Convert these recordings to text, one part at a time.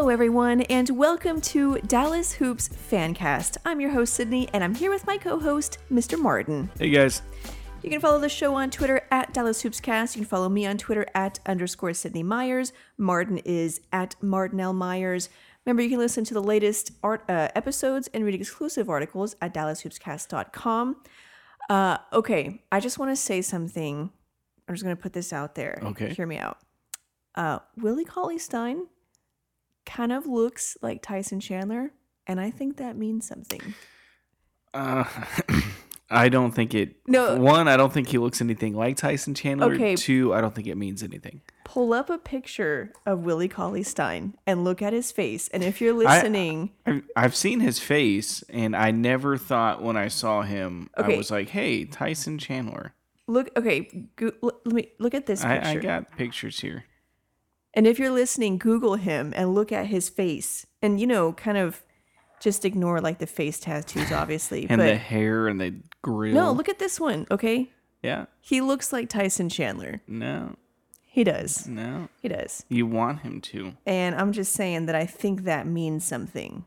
Hello, everyone, and welcome to Dallas Hoops Fancast. I'm your host, Sydney, and I'm here with my co host, Mr. Martin. Hey guys. You can follow the show on Twitter at Dallas Hoopscast. You can follow me on Twitter at underscore Sydney Myers. Martin is at Martin L. Myers. Remember, you can listen to the latest art uh, episodes and read exclusive articles at DallasHoopscast.com. Uh, okay, I just want to say something. I'm just going to put this out there. Okay. Hear me out. Uh, Willie Cauley Stein kind of looks like Tyson Chandler, and I think that means something. Uh, I don't think it. No. One, I don't think he looks anything like Tyson Chandler. Okay. Two, I don't think it means anything. Pull up a picture of Willie Cauley Stein and look at his face. And if you're listening, I've, I've seen his face, and I never thought when I saw him, Okay. I was like, "Hey, Tyson Chandler." look. Okay, go, l- let me look at this picture. I, I got pictures here. And if you're listening, Google him and look at his face, and you know, kind of just ignore like the face tattoos, obviously. And but the hair and the grill. no, look at this one. Okay, Yeah. he looks like Tyson Chandler. No. He does. No. He does. You want him to. And I'm just saying that I think that means something.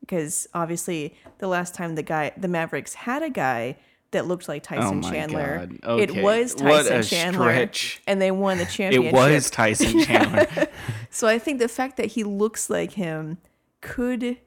Because obviously, the last time the guy, the Mavericks had a guy that looked like Tyson Oh Chandler, God. it Okay. was Tyson Chandler, stretch. and they won the championship. It was Tyson Chandler. So I think the fact that he looks like him could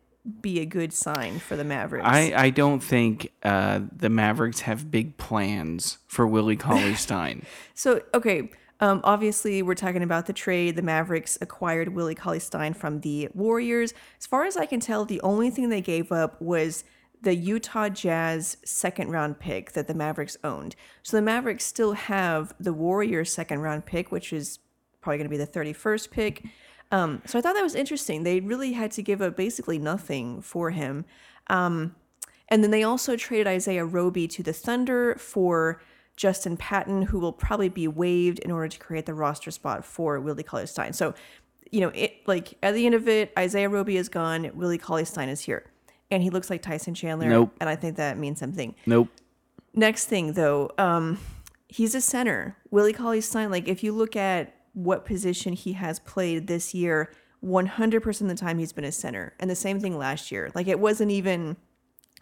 be a good sign for the Mavericks. I, I don't think uh, the Mavericks have big plans for Willie Cauley Stein. So, okay, um, obviously, we're talking about the trade. The Mavericks acquired Willie Cauley Stein from the Warriors. As far as I can tell, the only thing they gave up was the Utah Jazz second round pick that the Mavericks owned. So the Mavericks still have the Warriors second round pick, which is probably going to be the 31st pick. Um, so I thought that was interesting. They really had to give up basically nothing for him. Um, and then they also traded Isaiah Roby to the Thunder for Justin Patton, who will probably be waived in order to create the roster spot for Willie Cauley Stein. So, you know, it like at the end of it, Isaiah Roby is gone. Willie Cauley Stein is here, and he looks like Tyson Chandler. Nope. And I think that means something. Nope. Next thing though, um, he's a center. Willie Cauley Stein, like if you look at what position he has played this year, 100% of the time he's been a center. And the same thing last year. Like it wasn't even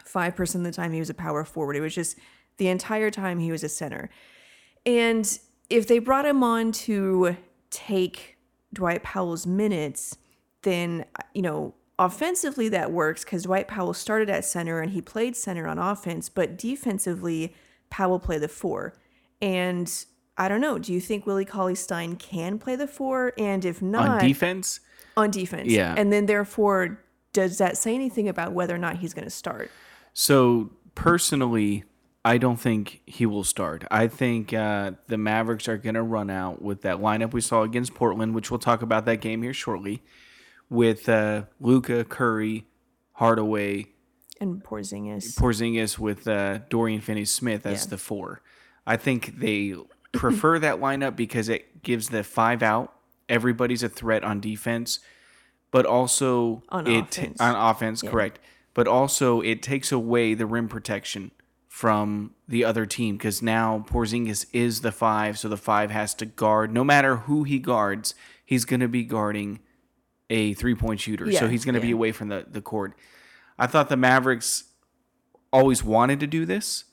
5% of the time he was a power forward. It was just the entire time he was a center. And if they brought him on to take Dwight Powell's minutes, then, you know, offensively that works because Dwight Powell started at center and he played center on offense, but defensively, Powell played the four. And I don't know, do you think Willie Cauley Stein can play the four? And if not, On defense, on defense. Yeah. And then therefore, does that say anything about whether or not he's going to start? So personally, I don't think he will start. I think uh, the Mavericks are going to run out with that lineup we saw against Portland, which we'll talk about that game here shortly, with uh, Luka, Curry, Hardaway, And Porzingis. Porzingis with uh, Dorian Finney-Smith as Yeah. the four. I think they prefer that lineup because it gives the five out. Everybody's a threat on defense, but also On it offense. on offense, correct. But also it takes away the rim protection from the other team because now Porzingis is the five, so the five has to guard. No matter who he guards, he's going to be guarding a three point shooter, so he's going to be away from the the court. I thought the Mavericks always wanted to do this.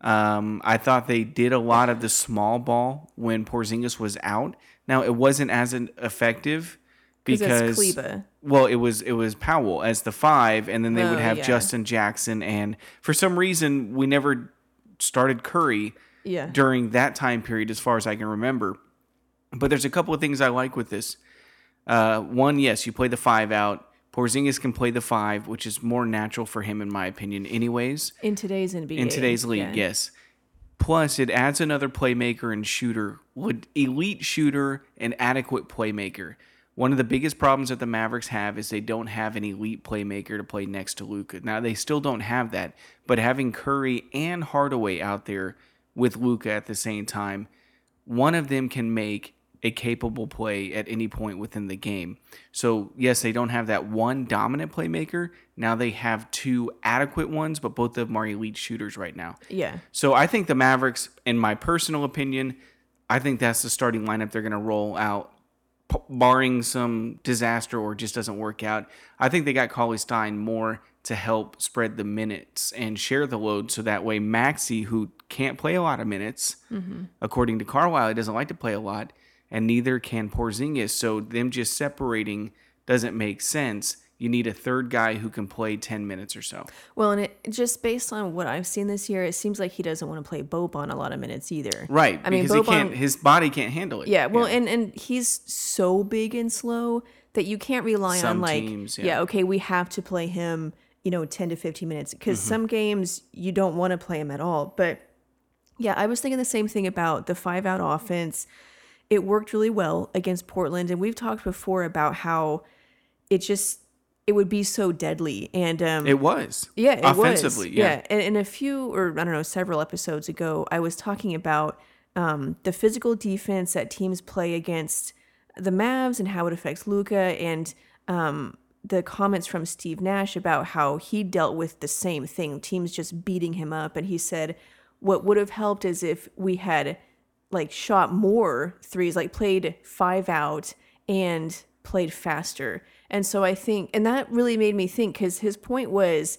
Um, I thought they did a lot of the small ball when Porzingis was out. Now it wasn't as effective Because because that's Kleber. well, it was it was Powell as the five, and then they Oh, would have yeah. Justin Jackson, and for some reason we never started Curry Yeah. during that time period, as far as I can remember. But there's a couple of things I like with this. Uh, one, yes, you play the five out. Porzingis can play the five, which is more natural for him, in my opinion, anyways. In today's NBA. In today's league, yeah. yes. Plus, it adds another playmaker and shooter, would elite shooter and adequate playmaker. One of the biggest problems that the Mavericks have is they don't have an elite playmaker to play next to Luka. Now they still don't have that, but having Curry and Hardaway out there with Luka at the same time, one of them can make a capable play at any point within the game. So, yes, they don't have that one dominant playmaker. Now they have two adequate ones, but both of them are elite shooters right now. Yeah. So, I think the Mavericks, in my personal opinion, I think that's the starting lineup they're going to roll out p- barring some disaster or just doesn't work out. I think they got Cauley Stein more to help spread the minutes and share the load so that way Maxi, who can't play a lot of minutes, mm-hmm. according to Carlisle, he doesn't like to play a lot, and neither can Porzingis. So them just separating doesn't make sense. You need a third guy who can play 10 minutes or so. Well, and it just based on what I've seen this year, it seems like he doesn't want to play Boban a lot of minutes either. Right. I mean, because he Boban- can't, his body can't handle it. Yeah, well, and and he's so big and slow that you can't rely on like, teams, yeah. yeah. okay, we have to play him, you know, ten to fifteen minutes because Mm-hmm. some games you don't want to play him at all. But yeah, I was thinking the same thing about the five out offense. It worked really well against Portland, and we've talked before about how it just it would be so deadly and um It was. yeah, it Offensively, was. yeah. And, and a few, or I don't know, several episodes ago, I was talking about um, the physical defense that teams play against the Mavs and how it affects Luka, and um, the comments from Steve Nash about how he dealt with the same thing, teams just beating him up, and he said what would have helped is if we had like shot more threes, like played five out and played faster. And so I think, and that really made me think because his point was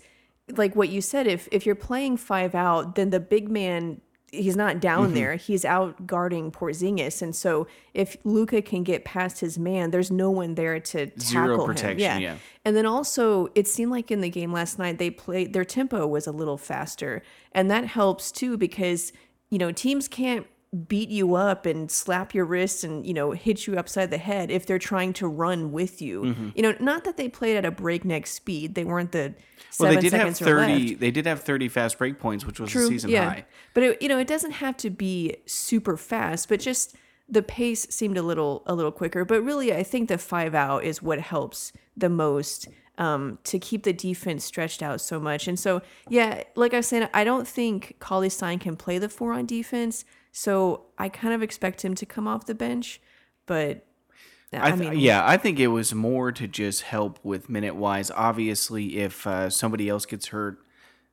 like what you said if if you're playing five out, then the big man he's not down Mm-hmm. there. He's out guarding Porzingis, and so if Luka can get past his man, there's no one there to tackle Zero him. protection, yeah. And then also, it seemed like in the game last night, they played their tempo was a little faster. And that helps too because, you know, teams can't beat you up and slap your wrist and, you know, hit you upside the head if they're trying to run with you. Mm-hmm. You know, not that they played at a breakneck speed. They weren't the Well, they did have seconds or left. 30. They did have 30 fast break points, which was a season high. But it, you know, it doesn't have to be super fast, but just the pace seemed a little a little quicker. But really, I think the five out is what helps the most um, to keep the defense stretched out so much. And so, yeah, like I was saying, I don't think Cauley Stein can play the four on defense. So I kind of expect him to come off the bench, but. I I, mean, yeah, I think it was more to just help with minute wise. Obviously, if uh, somebody else gets hurt,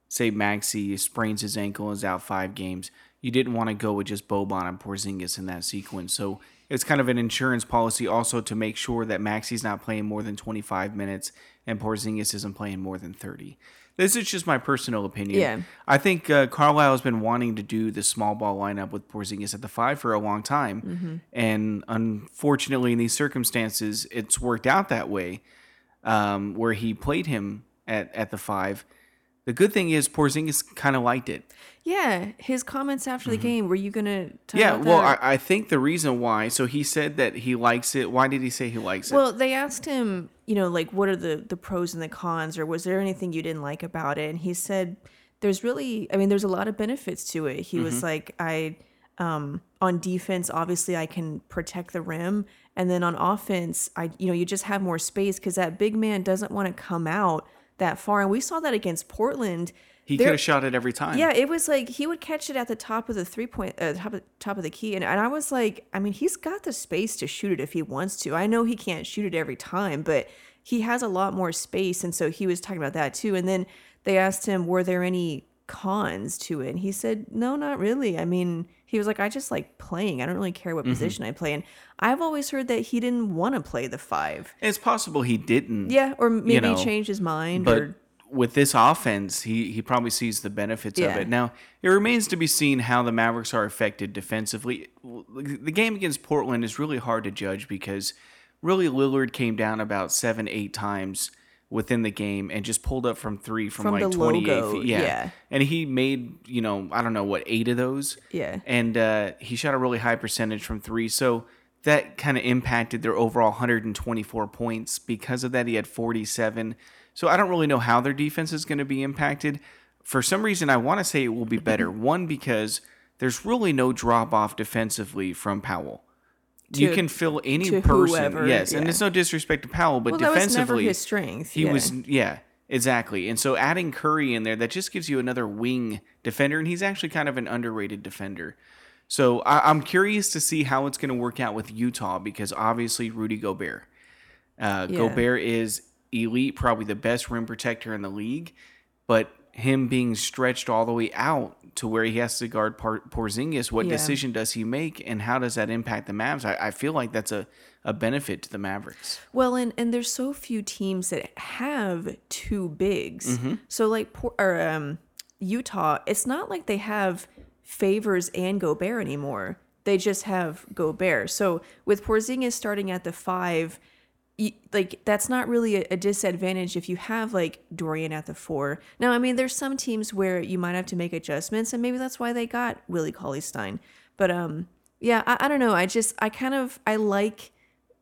say Maxi sprains his ankle and is out five games, you didn't want to go with just Boban and Porzingis in that sequence. So it's kind of an insurance policy also to make sure that Maxi's not playing more than 25 minutes and Porzingis isn't playing more than 30. This is just my personal opinion. Yeah. I think uh, Carlisle has been wanting to do the small ball lineup with Porzingis at the five for a long time, Mm-hmm. and unfortunately, in these circumstances, it's worked out that way, um, where he played him at at the five. The good thing is Porzingis kind of liked it. Yeah, his comments after the game. Were you gonna? Talk Mm-hmm. Yeah, well? I, I think the reason why. So he said that he likes it. Why did he say he likes it? Well, they asked him, you know, like what are the the pros and the cons, or was there anything you didn't like about it? And he said, "There's really, I mean, there's a lot of benefits to it." He Mm-hmm. was like, "I, um, on defense, obviously, I can protect the rim, and then on offense, I, you know, you just have more space because that big man doesn't want to come out that far, and we saw that against Portland." He could have shot it every time. Yeah, it was like he would catch it at the top of the three point, uh, top of top of the key, and, and I was like, I mean, he's got the space to shoot it if he wants to. I know he can't shoot it every time, but he has a lot more space, and so he was talking about that too. And then they asked him, were there any cons to it? And he said, no, not really. I mean, he was like, I just like playing. I don't really care what Mm-hmm. position I play. And I've always heard that he didn't want to play the five. it's possible he didn't. Yeah, or maybe know, he changed his mind. but or with this offense, he he probably sees the benefits of it. Now, it remains to be seen how the Mavericks are affected defensively. The game against Portland is really hard to judge because really Lillard came down about seven, eight times within the game and just pulled up from three from, From like the 28 feet. Yeah. yeah. And he made, you know, I don't know what, eight of those. Yeah. And uh, he shot a really high percentage from three. So that kind of impacted their overall 124 points. Because of that, he had 47. So I don't really know how their defense is going to be impacted. For some reason, I want to say it will be better. One, because there's really no drop off defensively from Powell. you can fill any person. whoever, yes, and it's no disrespect to Powell, but well, that was never defensively, his strength. he yeah. was yeah, exactly. And so adding Curry in there, that just gives you another wing defender, and he's actually kind of an underrated defender. So I, I'm curious to see how it's going to work out with Utah because obviously Rudy Gobert. Uh, Yeah. Gobert is elite, probably the best rim protector in the league, but him being stretched all the way out to where he has to guard Par- Porzingis, what Yeah. decision does he make, and how does that impact the Mavs? I, I feel like that's a, a benefit to the Mavericks. Well, and and there's so few teams that have two bigs. Mm-hmm. So like Por- or um, Utah, it's not like they have Favors and Gobert anymore. They just have Gobert. So with Porzingis starting at the five, like that's not really a, disadvantage if you have like Dorian at the four. Now, I mean, there's some teams where you might have to make adjustments, and maybe that's why they got Willie Cauley Stein. But um, yeah, I, I don't know. I just I kind of I like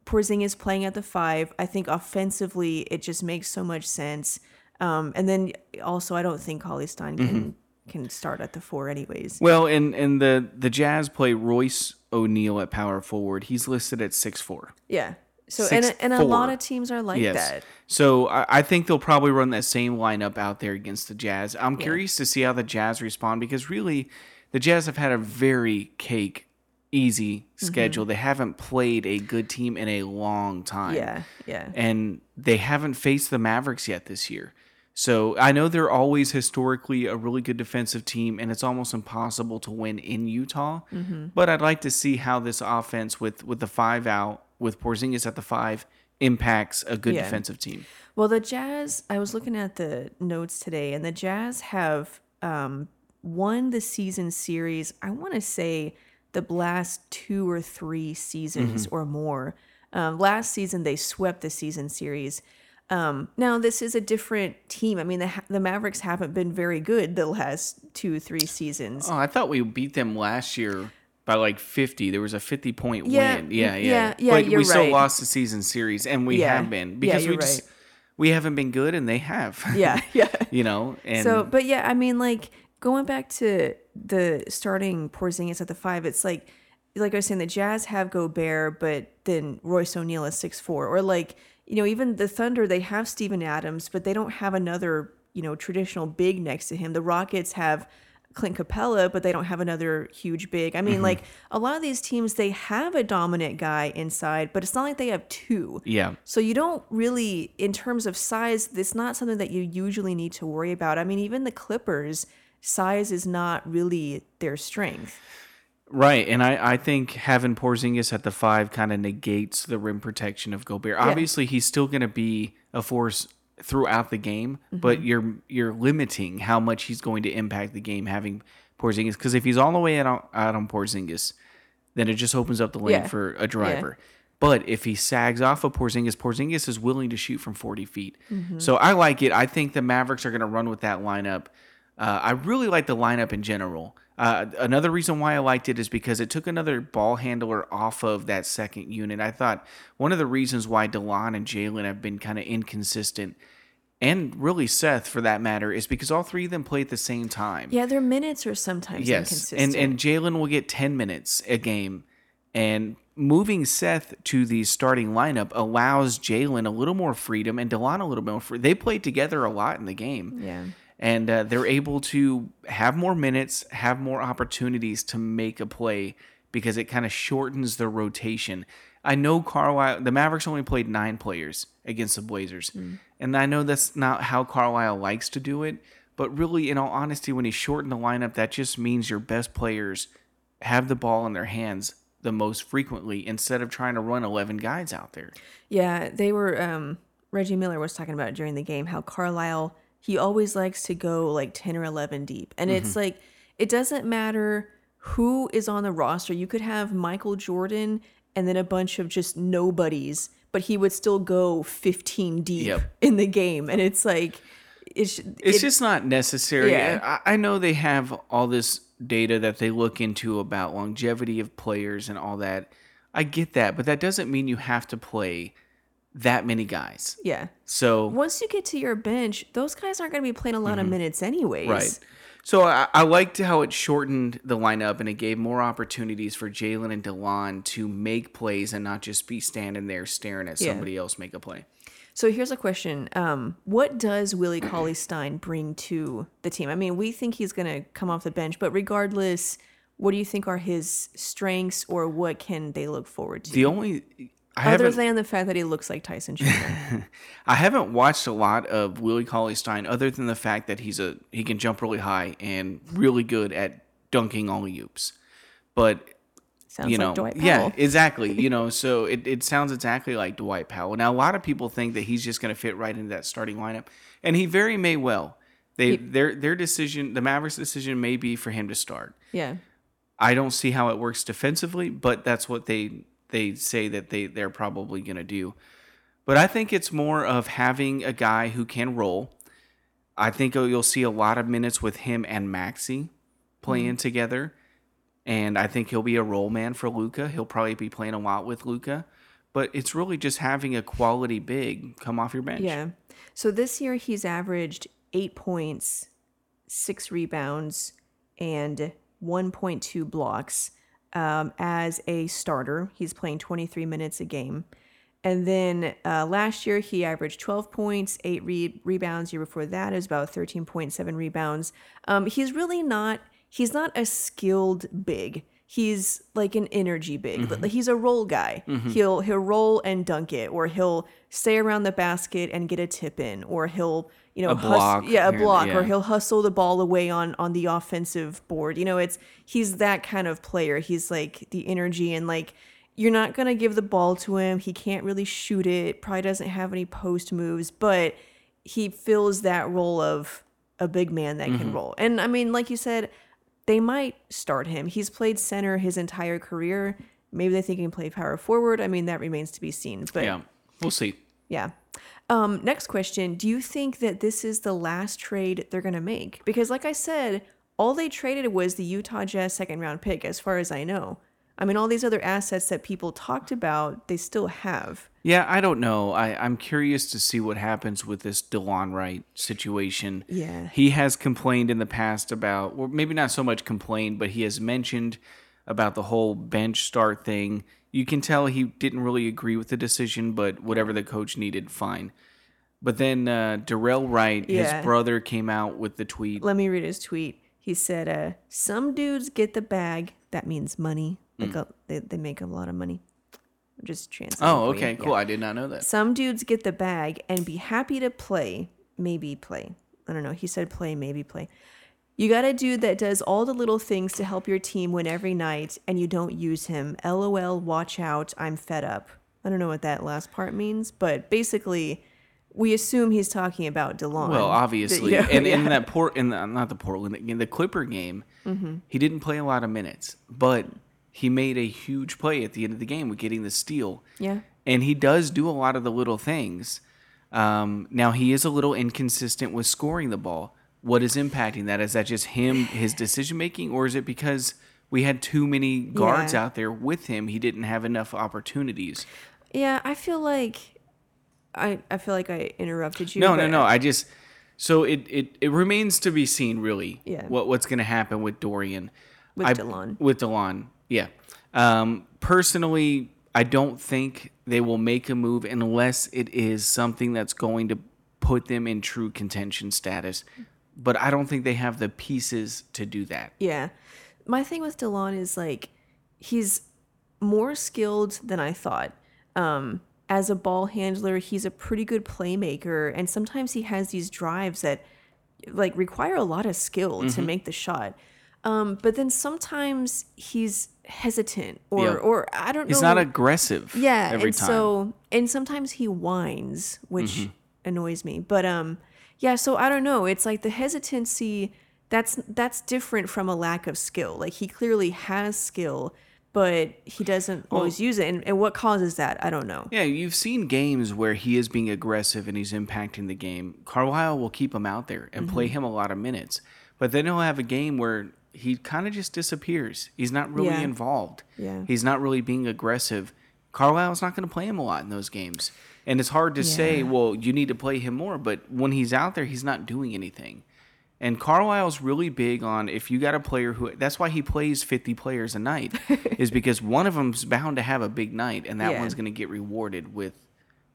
Porzingis playing at the five. I think offensively it just makes so much sense. Um, and then also I don't think Cauley Stein can can start at the four anyways. Well, and, and the, the Jazz play Royce O'Neale at power forward. He's listed at six four. Yeah. So and a, and a 6'4". lot of teams are like Yes. that. So I, I think they'll probably run that same lineup out there against the Jazz. I'm curious to see how the Jazz respond because really, the Jazz have had a very cake, easy Mm-hmm. schedule. They haven't played a good team in a long time. Yeah. Yeah. And they haven't faced the Mavericks yet this year. So I know they're always historically a really good defensive team, and it's almost impossible to win in Utah. Mm-hmm. But I'd like to see how this offense with with the five out, with Porzingis at the five, impacts a good Yeah. defensive team. Well, the Jazz, I was looking at the notes today, and the Jazz have um, won the season series, I want to say the last two or three seasons or more. Um, last season, they swept the season series. Um, now, this is a different team. I mean, the, the Mavericks haven't been very good the last two, three seasons. Oh, I thought we beat them last year by like 50. There was a 50 point Yeah, win. Yeah, yeah. yeah, yeah, But we still right. lost the season series, and we Yeah. have been because we just right. we haven't been good, and they have. Yeah, yeah. you know, and So, but yeah, I mean, like going back to the starting Porzingis at the five, it's like, like I was saying, the Jazz have Gobert, but then Royce O'Neale is six four, or like you know, even the Thunder they have Steven Adams, but they don't have another you know traditional big next to him. The Rockets have Clint Capela, but they don't have another huge big. I mean, mm-hmm. like a lot of these teams, they have a dominant guy inside, but it's not like they have two. yeah. So you don't really, in terms of size, it's not something that you usually need to worry about. I mean, even the Clippers, size is not really their strength. Right, and I, I think having Porzingis at the five kind of negates the rim protection of Gobert. Obviously, he's still going to be a force throughout the game, but Mm-hmm. you're you're limiting how much he's going to impact the game having Porzingis. Because if he's all the way out on, out on Porzingis, then it just opens up the lane Yeah. for a driver. But if he sags off of Porzingis, Porzingis is willing to shoot from 40 feet. Mm-hmm. So I like it. I think the Mavericks are going to run with that lineup. Uh, I really like the lineup in general. Uh, another reason why I liked it is because it took another ball handler off of that second unit. I thought one of the reasons why Delon and Jalen have been kind of inconsistent, and really Seth for that matter, is because all three of them play at the same time. Yeah, their minutes are sometimes Yes, inconsistent. and and Jalen will get ten minutes a game, and moving Seth to the starting lineup allows Jalen a little more freedom and Delon a little bit more free. They played together a lot in the game, yeah. And uh, they're able to have more minutes, have more opportunities to make a play because it kind of shortens the rotation. I know Carlisle, the Mavericks only played nine players against the Blazers, and I know that's not how Carlisle likes to do it. But really, in all honesty, when he shortened the lineup, that just means your best players have the ball in their hands the most frequently instead of trying to run 11 guys out there. Yeah, they were. Um, Reggie Miller was talking about during the game how Carlisle he always likes to go like ten or eleven deep, and it's mm-hmm. like it doesn't matter who is on the roster. You could have Michael Jordan and then a bunch of just nobodies, but he would still go fifteen deep Yep. in the game, and it's like it's It's it- just not necessary. Yeah. I, I know they have all this data that they look into about longevity of players and all that. I get that, but that doesn't mean you have to play that many guys. yeah. So Once you get to your bench, those guys aren't going to be playing a lot of minutes anyways. Mm-hmm. Right. So I, I liked how it shortened the lineup and it gave more opportunities for Jalen and Delon to make plays and not just be standing there staring at Yeah. somebody else make a play. So here's a question: um, What does Willie Cauley Stein bring to the team? I mean, we think he's going to come off the bench, but regardless, what do you think are his strengths, or what can they look forward to? The only I Other than the fact that he looks like Tyson Chandler. I haven't watched a lot of Willie Cauley Stein other than the fact that he's a he can jump really high and really good at dunking alley oops. But Sounds you know, like Dwight Powell. yeah, exactly. You know, so it, it sounds exactly like Dwight Powell. Now, a lot of people think that he's just going to fit right into that starting lineup, and he very may well. They their their decision, the Mavericks' decision, may be for him to start. Yeah. I don't see how it works defensively, but that's what they they say that they they're probably going to do. But I think it's more of having a guy who can roll. I think you'll see a lot of minutes with him and Maxi playing mm-hmm. together, and I think he'll be a role man for Luka. He'll probably be playing a lot with Luka, but it's really just having a quality big come off your bench. Yeah. So this year he's averaged eight points, six rebounds, and 1.2 blocks um, as a starter. He's playing 23 minutes a game. And then uh, last year he averaged 12 points, eight re- rebounds. Year before that, it was about 13.7 rebounds. Um, he's really not. He's not a skilled big. He's like an energy big. Mm-hmm. He's a roll guy. He'll he'll roll and dunk it, or he'll stay around the basket and get a tip in, or he'll you know A hus- block yeah, a block, or he'll hustle the ball away on on the offensive board. You know, it's he's that kind of player. He's like the energy and like you're not gonna give the ball to him. He can't really shoot it. Probably doesn't have any post moves, but he fills that role of a big man that Mm-hmm. can roll. And I mean, like you said, they might start him. He's played center his entire career. Maybe they think he can play power forward. I mean, that remains to be seen. But yeah, we'll see. yeah. Um, next question. Do you think that this is the last trade they're going to make? Because, like I said, all they traded was the Utah Jazz second round pick, as far as I know. I mean, all these other assets that people talked about, they still have. Yeah, I don't know. I, I'm curious to see what happens with this Delon Wright situation. Yeah. He has complained in the past about, or maybe not so much complained, but he has mentioned about the whole bench start thing. You can tell he didn't really agree with the decision, but whatever the coach needed, fine. But then uh, Dorell Wright, Yeah. his brother, came out with the tweet. Let me read his tweet. He said, uh, Some dudes get the bag. That means money. Like a, they, they make a lot of money. I'm just translating. Oh, for you. okay, Yeah. cool. I did not know that. Some dudes get the bag and be happy to play, maybe play. I don't know. He said play, maybe play. You got a dude that does all the little things to help your team win every night, and you don't use him. LOL, watch out. I'm fed up. I don't know what that last part means, but basically, we assume he's talking about Delon. Well, obviously, Yeah, and in that port, in the, not the Portland, in the Clipper game, Mm-hmm. he didn't play a lot of minutes, but he made a huge play at the end of the game with getting the steal. Yeah. and he does do a lot of the little things. Um, now he is a little inconsistent with scoring the ball. What is impacting that? Is that just him, his decision making, or is it because we had too many guards Yeah. out there with him? He didn't have enough opportunities. Yeah, I feel like I I feel like I interrupted you. No, no, no. I just so it it, it remains to be seen really Yeah. what what's going to happen with Dorian With I- Delon. With Delon, yeah. Um, personally, I don't think they will make a move unless it is something that's going to put them in true contention status. But I don't think they have the pieces to do that. Yeah. My thing with Delon is like he's more skilled than I thought. Um as a ball handler, he's a pretty good playmaker and sometimes he has these drives that like require a lot of skill to Mm-hmm. make the shot. Um but then sometimes he's hesitant or Yeah. or I don't know. He's not aggressive. Yeah, every and time. so and sometimes he whines, which Mm-hmm. annoys me. But um, yeah. So I don't know. It's like the hesitancy. That's that's different from a lack of skill. Like he clearly has skill, but he doesn't always use it. And, and what causes that? I don't know. Yeah, you've seen games where he is being aggressive and he's impacting the game. Carlisle will keep him out there and Mm-hmm. play him a lot of minutes. But then he'll have a game where he kind of just disappears. He's not really Yeah. involved. Yeah. He's not really being aggressive. Carlisle's not going to play him a lot in those games. And it's hard to say, well, you need to play him more. But when he's out there, he's not doing anything. And Carlisle's really big on if you got a player who that's why he plays 50 players a night is because one of them's bound to have a big night and that Yeah. one's going to get rewarded with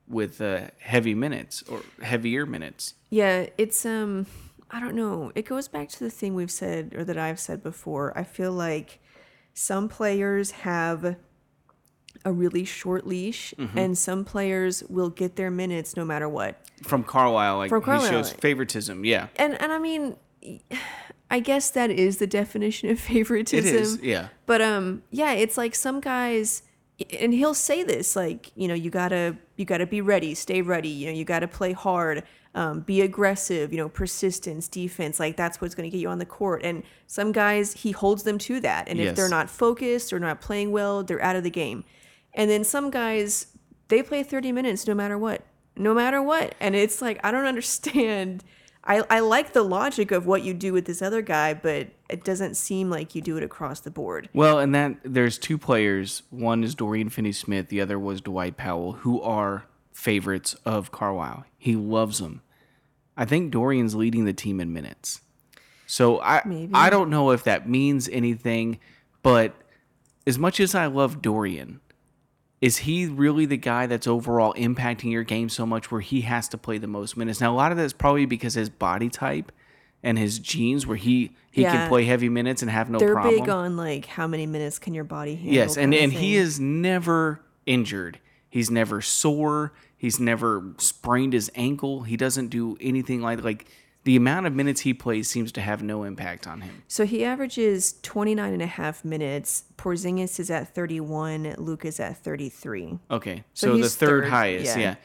with uh, heavy minutes or heavier minutes. Yeah, it's um I don't know. It goes back to the thing we've said or that I've said before. I feel like some players have a really short leash, Mm-hmm. and some players will get their minutes no matter what. From Carlisle, like From he shows favoritism. Yeah, And and I mean, I guess that is the definition of favoritism. is. Yeah, But um, yeah, it's like some guys, and he'll say this like, you know, you gotta you gotta be ready, stay ready. You know, you gotta play hard, um, be aggressive. You know, persistence, defense. Like that's what's gonna get you on the court. And some guys, he holds them to that. And if they're not focused or not playing well, they're out of the game. And then some guys, they play 30 minutes no matter what, no matter what. And it's like I don't understand. I, I like the logic of what you do with this other guy, but it doesn't seem like you do it across the board. Well, and that there's two players. One is Dorian Finney-Smith. The other was Dwight Powell, who are favorites of Carlisle. He loves them. I think Dorian's leading the team in minutes. So I Maybe. I don't know if that means anything, but as much as I love Dorian, is he really the guy that's overall impacting your game so much where he has to play the most minutes? Now a lot of that's probably because his body type and his genes where he he Yeah. can play heavy minutes and have no problem. They're problem. big on like how many minutes can your body handle. Yes, and, and he is never injured. He's never sore. He's never sprained his ankle. He doesn't do anything like like the amount of minutes he plays seems to have no impact on him. So he averages 29 and a half minutes. Porzingis is at 31. Luke is at 33. Okay, So so, the third, third, highest, yeah. yeah.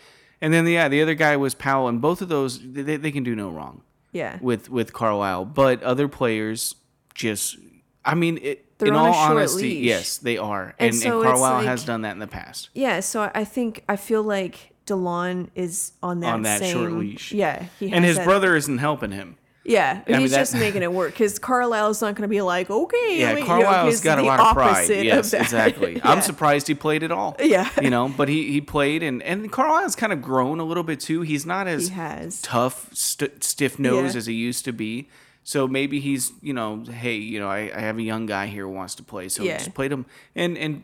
And then yeah, the other guy was Powell, and both of those they, they can do no wrong Yeah. with with Carlisle. But other players just, I mean, it, in all honesty, leash. yes, they are, And and, and, so it's Carlisle like- has done that in the past. Yeah, so I think I feel like Delon is on that On that same, short leash. Yeah, he And his that- brother isn't helping him. Yeah, mean, he's that- just making it work because Carlisle's not going to be like, okay, Yeah, let me- you know, Carlisle's got a lot of pride. opposite of Yes, exactly. Yeah. I'm surprised he played at all. Yeah. you know, but he he played, and and Carlisle's kind of grown a little bit too. He's not as He tough, st- stiff nose Yeah. as he used to be. So maybe he's you know, hey, you know, I, I have a young guy here who wants to play, so Yeah. just played him, and and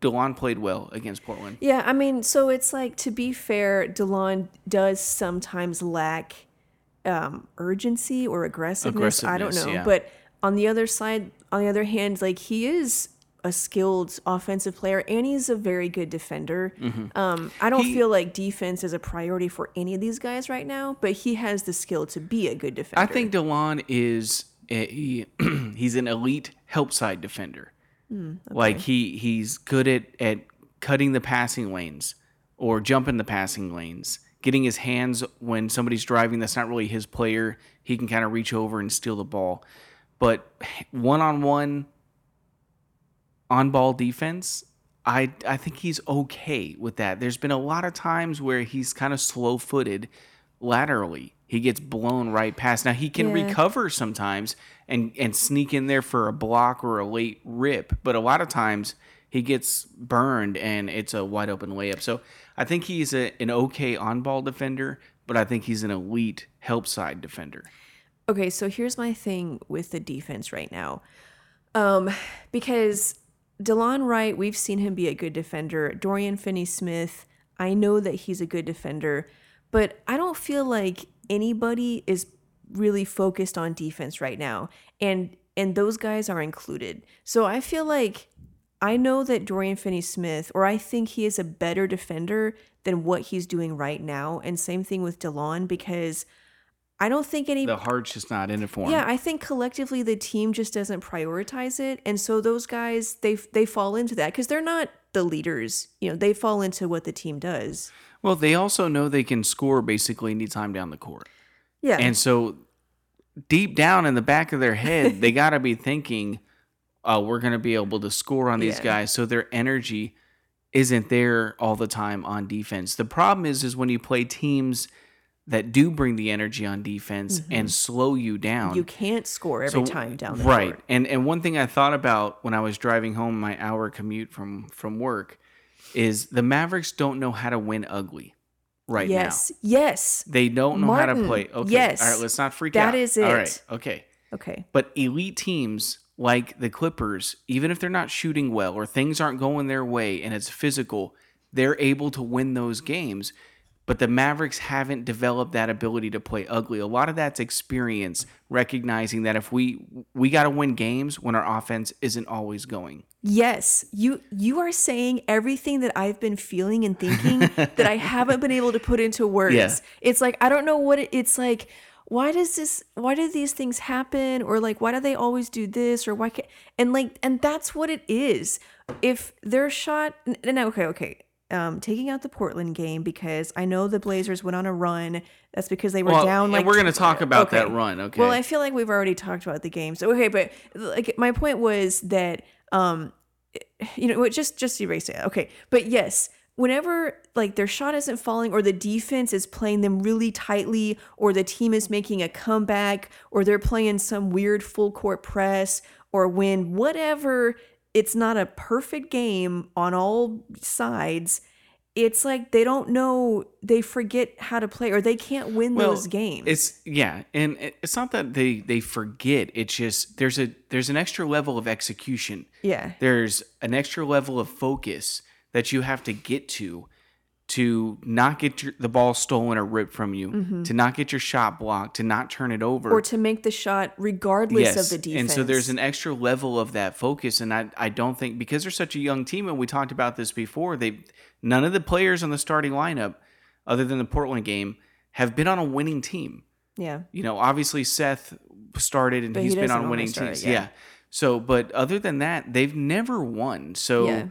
Delon played well against Portland. Yeah, I mean, so it's like to be fair, Delon does sometimes lack um, urgency or aggressiveness. I don't know, yeah. but on the other side, on the other hand, like he is a skilled offensive player and he's a very good defender. Um, I don't Mm-hmm. He- feel like defense is a priority for any of these guys right now, but he has the skill to be a good defender. I think Delon is a, he, he's an elite help side defender. Hmm, like he he's good at at cutting the passing lanes or jumping the passing lanes, getting his hands when somebody's driving that's not really his player. He can kind of reach over and steal the ball. But one on one on ball defense, I I think he's okay with that. There's been a lot of times where he's kind of slow footed laterally. He gets blown right past. Now he can Yeah. recover sometimes and and sneak in there for a block or a late rip, but a lot of times he gets burned and it's a wide open layup. So I think he's a, an okay on ball defender, but I think he's an elite help side defender. Okay, so here's my thing with the defense right now. Um, because Delon Wright, we've seen him be a good defender. Dorian Finney Smith, I know that he's a good defender, but I don't feel like anybody is really focused on defense right now. And and those guys are included. So I feel like I know that Dorian Finney Smith, or I think he is a better defender than what he's doing right now. And same thing with Delon, because I don't think any The heart's just not in it for him. yeah, I think collectively the team just doesn't prioritize it, and so those guys they they fall into that because they're not the leaders. You know, they fall into what the team does. Well, they also know they can score basically anytime down the court. Yeah, And so deep down in the back of their head, they got to be thinking, oh, we're going to be able to score on these Yeah. guys. So their energy isn't there all the time on defense. The problem is, is when you play teams that do bring the energy on defense mm-hmm. and slow you down. you can't score every So- time down the right court. and and one thing i thought about when i was driving home my hour commute from from work is the mavericks don't know how to win ugly right Yes, now yes. they don't know how to play okay yes. all right let's not freak That out is all it. right okay Okay. but elite teams like the clippers even if they're not shooting well or things aren't going their way and it's physical they're able to win those games but the Mavericks haven't developed that ability to play ugly. A lot of that's experience, recognizing that if we we got to win games when our offense isn't always going. Yes, you you are saying everything that I've been feeling and thinking that I haven't been able to put into words. Yeah. It's like I don't know what it, it's like. Why does this? Why do these things happen? Or like, why do they always do this? Or why can't? And like, and that's what it is. If their shot, and okay, okay, um, taking out the Portland game because I know the Blazers went on a run. That's because they were Well, down. Like we're going to talk about Okay. that run, okay? Well, I feel like we've already talked about the game. So Okay, but like my point was that um you know, just just erase it. Okay. But yes, whenever like their shot isn't falling or the defense is playing them really tightly or the team is making a comeback or they're playing some weird full court press or when whatever it's not a perfect game on all sides it's like they don't know they forget how to play or they can't win those games It's yeah, and it's not that they they forget. It's just there's a there's an extra level of execution. yeah There's an extra level of focus that you have to get to to not get your, the ball stolen or ripped from you, to not get your shot blocked, to not turn it over. Mm-hmm. or to make the shot regardless of the defense And so there's an extra level of that focus. And I, I don't think because they're such a young team, and we talked about this before, they none of the players on the starting lineup, other than the Portland game, have been on a winning team. yeah You know, obviously Seth started and But he he's been on winning teams. yeah. Yeah. So, but other than that, they've never won. So Yeah.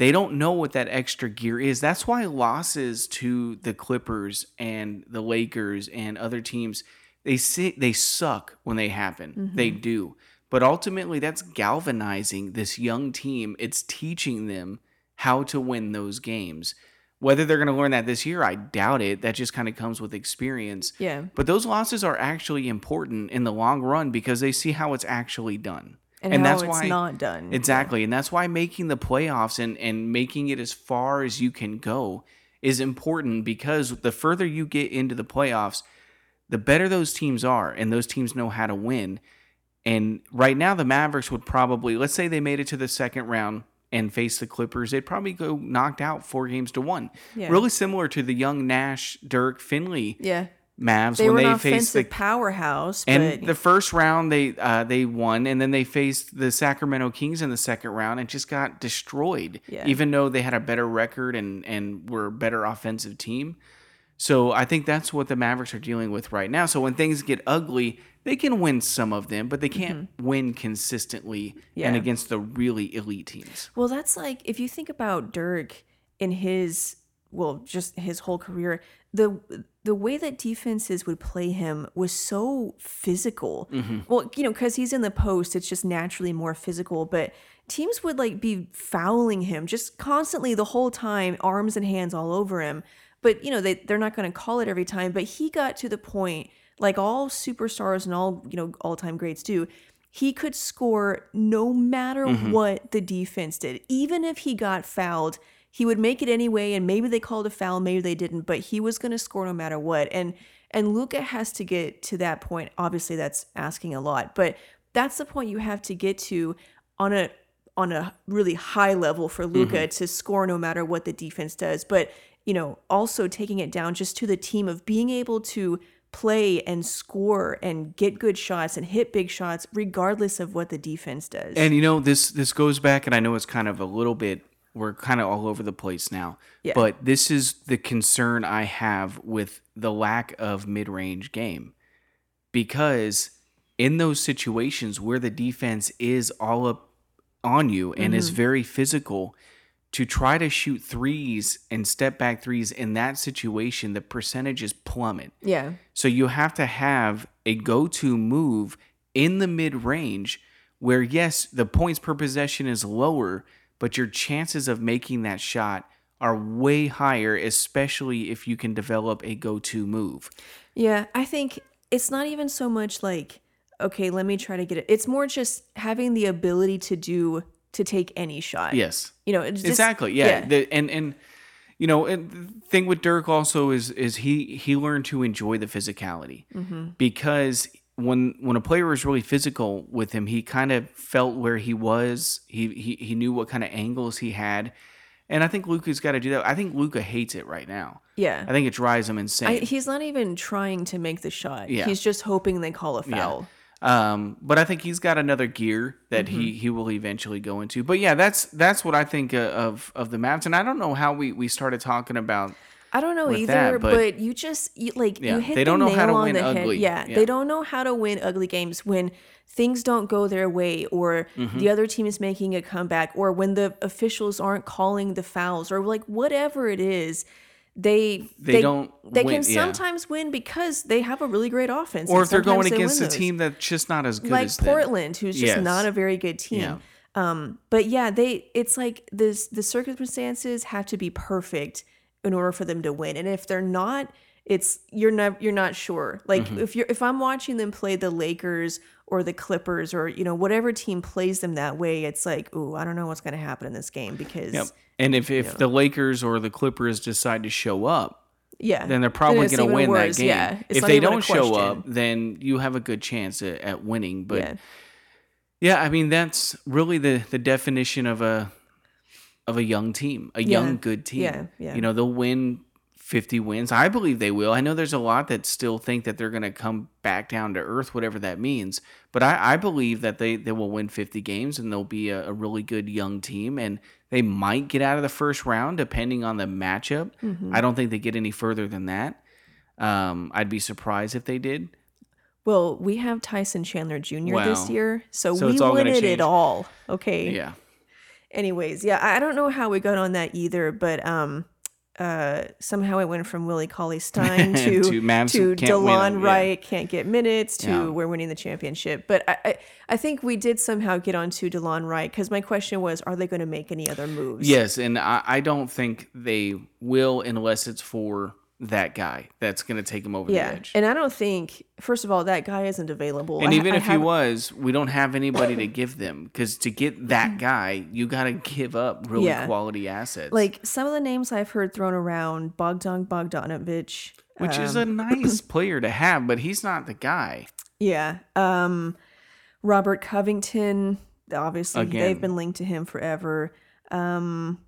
They don't know what that extra gear is. That's why losses to the Clippers and the Lakers and other teams, they see, they suck when they happen. Mm-hmm. They do. But ultimately that's galvanizing this young team. It's teaching them how to win those games. Whether they're going to learn that this year, I doubt it. That just kind of comes with experience. yeah But those losses are actually important in the long run because they see how it's actually done. And, how it's not done Exactly. And that's why making the playoffs and, and making it as far as you can go is important because the further you get into the playoffs, the better those teams are and those teams know how to win. And right now, the Mavericks would probably, let's say they made it to the second round and face the Clippers, they'd probably go knocked out four games to one. Yeah. Really similar to the young Nash, Dirk, Finley yeah Mavs they when were they an faced the powerhouse and but the first round they uh, they won, and then they faced the Sacramento Kings in the second round and just got destroyed. Yeah. Even though they had a better record and and were a better offensive team. So I think that's what the Mavericks are dealing with right now. So when things get ugly, they can win some of them, but they can't win consistently and Mm-hmm. Against the really elite teams. Well, that's like if you think about Dirk in his well, just his whole career, the the way that defenses would play him was so physical. Mm-hmm. Well, you know, because he's in the post, it's just naturally more physical. But teams would like be fouling him just constantly the whole time, arms and hands all over him. But you know, they they're not going to call it every time. But he got to the point, like all superstars and all you know all time greats do. He could score no matter mm-hmm. what the defense did. Even if he got fouled, he would make it anyway. And maybe they called a foul, maybe they didn't, but he was going to score no matter what. And and Luka has to get to that point. Obviously, that's asking a lot, but that's the point you have to get to on a on a really high level for Luka mm-hmm. to score no matter what the defense does. But you know, also taking it down just to the team of being able to play and score and get good shots and hit big shots regardless of what the defense does. And you know this this goes back, and I know it's kind of a little bit. We're kind of all over the place now, Yeah. but this is the concern I have with the lack of mid-range game, because in those situations where the defense is all up on you and is mm-hmm. very physical, to try to shoot threes and step back threes in that situation, the percentages plummet. yeah. So you have to have a go to move in the mid range where, yes, the points per possession is lower, but your chances of making that shot are way higher, especially if you can develop a go to move. Yeah, I think it's not even so much like, okay, let me try to get it. It's more just having the ability to do to take any shot. Yes. You know, it's just, exactly. Yeah. The, and, and, you know, and the thing with Dirk also is is he he learned to enjoy the physicality mm-hmm. because when when a player was really physical with him, he kind of felt where he was. He he he knew what kind of angles he had, And I think Luka's got to do that. I think Luka hates it right now. Yeah. I think it drives him insane. I, he's not even trying to make the shot. Yeah. He's just hoping they call a foul. Um, but I think he's got another gear that Mm-hmm. he he will eventually go into. But yeah, that's that's what I think uh, of of the Mavs. And I don't know how we we started talking about. I don't know either, that, but, but- you just you, like Yeah, you hit they the don't know nail how to on win the head. Yeah, Yeah. they don't know how to win ugly games when things don't go their way, or Mm-hmm. the other team is making a comeback, or when the officials aren't calling the fouls, or like whatever it is. They They don't they win- can yeah. sometimes win because they have a really great offense, Or if they're going they against a team that's just not as good like as them. Portland, who's just Yes. not a very good team. Yeah. Um, but yeah, they it's like this the circumstances have to be perfect in order for them to win. And if they're not, it's you're not you're not sure. Like Mm-hmm. if you're if I'm watching them play the Lakers or the Clippers or you know whatever team plays them that way, it's like, ooh, I don't know what's gonna happen in this game because Yep. And if if the Lakers or the Clippers decide to show up, yeah, then they're probably going to win worse. that game. Yeah, if they don't show up, then you have a good chance at, at winning. But yeah. yeah. I mean that's really the the definition of a of a young team, a young good team. Yeah, yeah. You know they'll win. 50 wins. I believe they will. I know there's a lot that still think that they're going to come back down to earth, whatever that means. But I, I believe that they, they will win 50 games and they'll be a, a really good young team. And they might get out of the first round depending on the matchup. Mm-hmm. I don't think they get any further than that. Um, I'd be surprised if they did. Well, we have Tyson Chandler Jr. Wow. this year, so, So we win it change. all. Okay. Yeah. Anyways, yeah, I don't know how we got on that either, but um, uh, somehow it went from Willie Cauley Stein to To Mavs to win Delon them, yeah. Wright can't get minutes to Yeah. we're winning the championship. But I, I I think we did somehow get on to Delon Wright because my question was, are they going to make any other moves? Yes. And I, I don't think they will unless it's for that guy that's going to take him over Yeah, the edge. and I don't think first of all that guy isn't available. And I- even I if he was, we don't have anybody to give them because to get that guy, you got to give up really Yeah. quality assets. like some of the names I've heard thrown around, Bogdan Bogdanovich, which is um, a nice player to have, but he's not the guy. Yeah. Um Robert Covington, obviously Again. they've been linked to him forever. Um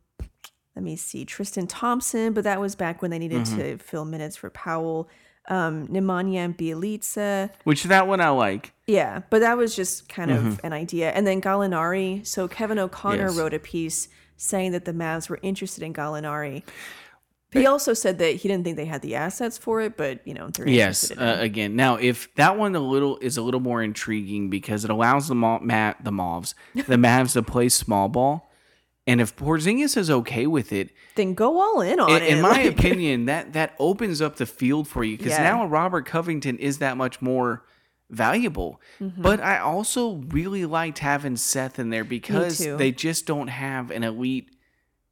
let me see. Tristan Thompson, but that was back when they needed Mm-hmm. to fill minutes for Powell. Um Nemanja Bjelica. Which that one I like. Yeah, but that was just kind of Mm-hmm. an idea. And then Gallinari. So Kevin O'Connor Yes. wrote a piece saying that the Mavs were interested in Gallinari. He also said that he didn't think they had the assets for it, but you know they're Yes, interested in uh, again. Now, if that one a little is a little more intriguing because it allows the Ma- Ma- the Mavs the Mavs to play small ball, and if Porzingis is okay with it, Then go all in on in, it. in my like- opinion, that that opens up the field for you because Yeah. now a Robert Covington is that much more valuable. Mm-hmm. But I also really liked having Seth in there because they just don't have an elite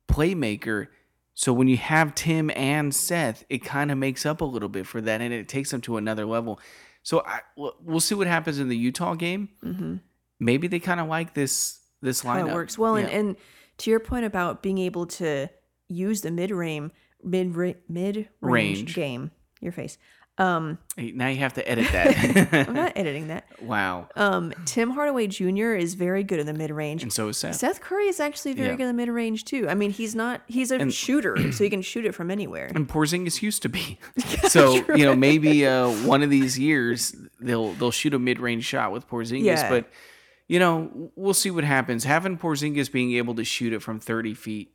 playmaker. So when you have Tim and Seth, it kind of makes up a little bit for that, and it takes them to another level. So I, we'll- see what happens in the Utah game. Maybe they kind of like this this Mm-hmm. how lineup. it works well. And, and to your point about being able to use the mid range, mid mid range game, your face. Um, now you have to edit that. I'm not editing that. wow. Um, Tim Hardaway Jr. is very good in the mid range. And so is Seth. Seth Curry is actually very Yeah. good in the mid range too. I mean, he's not he's a shooter, so he can shoot it from anywhere. and Porzingis used to be. so you know maybe uh, one of these years they'll they'll shoot a mid range shot with Porzingis, Yeah. but you know we'll see what happens. Having Porzingis being able to shoot it from thirty feet,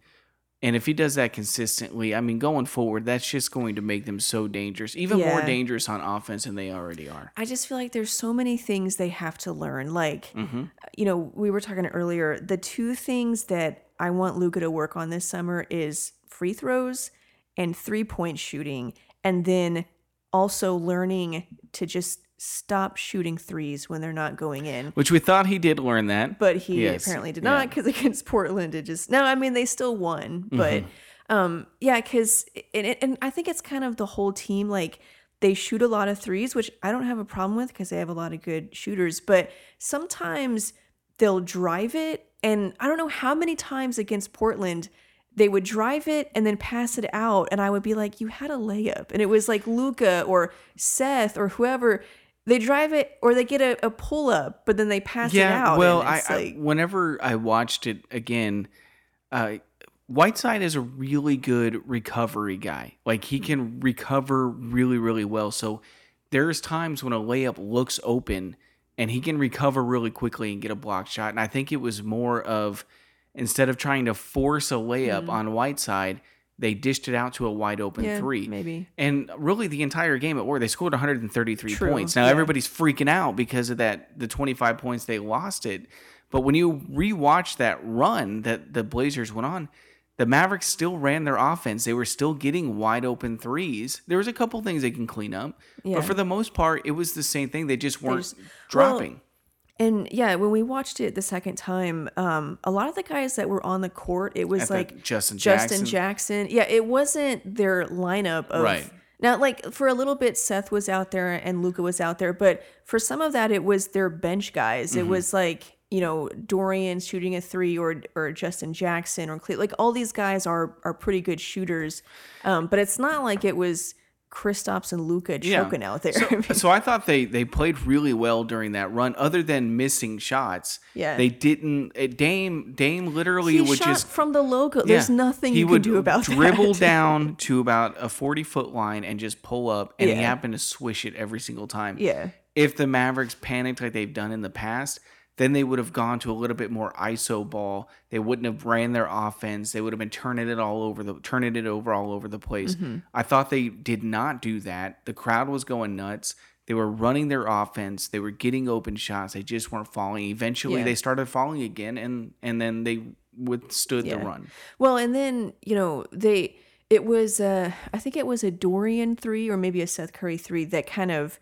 and if he does that consistently, I mean going forward, that's just going to make them so dangerous, even more dangerous on offense than they already are. I just feel like there's so many things they have to learn. Like, Mm-hmm. you know, we were talking earlier. The two things that I want Luka to work on this summer is free throws and three point shooting, and then also learning to just stop shooting threes when they're not going in. Which we thought he did learn that, But he Yes, apparently did yeah. not because against Portland, it just no. I mean, they still won, but Mm-hmm. um, yeah, because and, and- and I think it's kind of the whole team. Like they shoot a lot of threes, which I don't have a problem with because they have a lot of good shooters. But sometimes they'll drive it, and I don't know how many times against Portland. They would drive it and then pass it out, and I would be like, "You had a layup," and it was like Luka or Seth or whoever. They drive it, or they get a, a pull up, but then they pass it out. well, I, it's I whenever I watched it again, uh, Whiteside is a really good recovery guy. Like he can recover really, really well. So there's times when a layup looks open and he can recover really quickly and get a block shot. And I think it was more of instead of trying to force a layup Mm-hmm. on Whiteside, they dished it out to a wide open Yeah, three. maybe. And really the entire game at war, they scored 133 True, points. Now yeah. everybody's freaking out because of that the 25 points they lost it. But when you rewatch that run that the Blazers went on, the Mavericks still ran their offense. They were still getting wide open threes. There was a couple things they can clean up, Yeah. but for the most part, it was the same thing. They just weren't just- dropping. And yeah, when we watched it the second time, um, a lot of the guys that were on the court, it was At like Justin Justin Jackson. Jackson. Yeah, it wasn't their lineup of Right. now. Like for a little bit, Seth was out there and Luka was out there, but for some of that, it was their bench guys. Mm-hmm. It was like you know Dorian shooting a three or or Justin Jackson or Cle- like all these guys are are pretty good shooters, um, but it's not like it was Kristaps and Luka choking out there. So, so I thought they they played really well during that run. Other than missing shots, Yeah. they didn't. Eh, Dame Dame literally he would just from the logo. There's nothing he you would can do about dribble that. down to about a 40 foot line and just pull up and he happened to swish it every single time Yeah. if the mavericks panicked like they've done in the past then they would have gone to a little bit more iso ball. They wouldn't have ran their offense. They would have been turning it all over the turning it over all over the place. Mm-hmm. i thought they did not do that. The crowd was going nuts. They were running their offense. They were getting open shots. They just weren't falling. Eventually Yeah. they started falling again and and then they withstood Yeah. the run. Well, and then you know they it was uh I think it was a Dorian three or maybe a Seth Curry three that kind of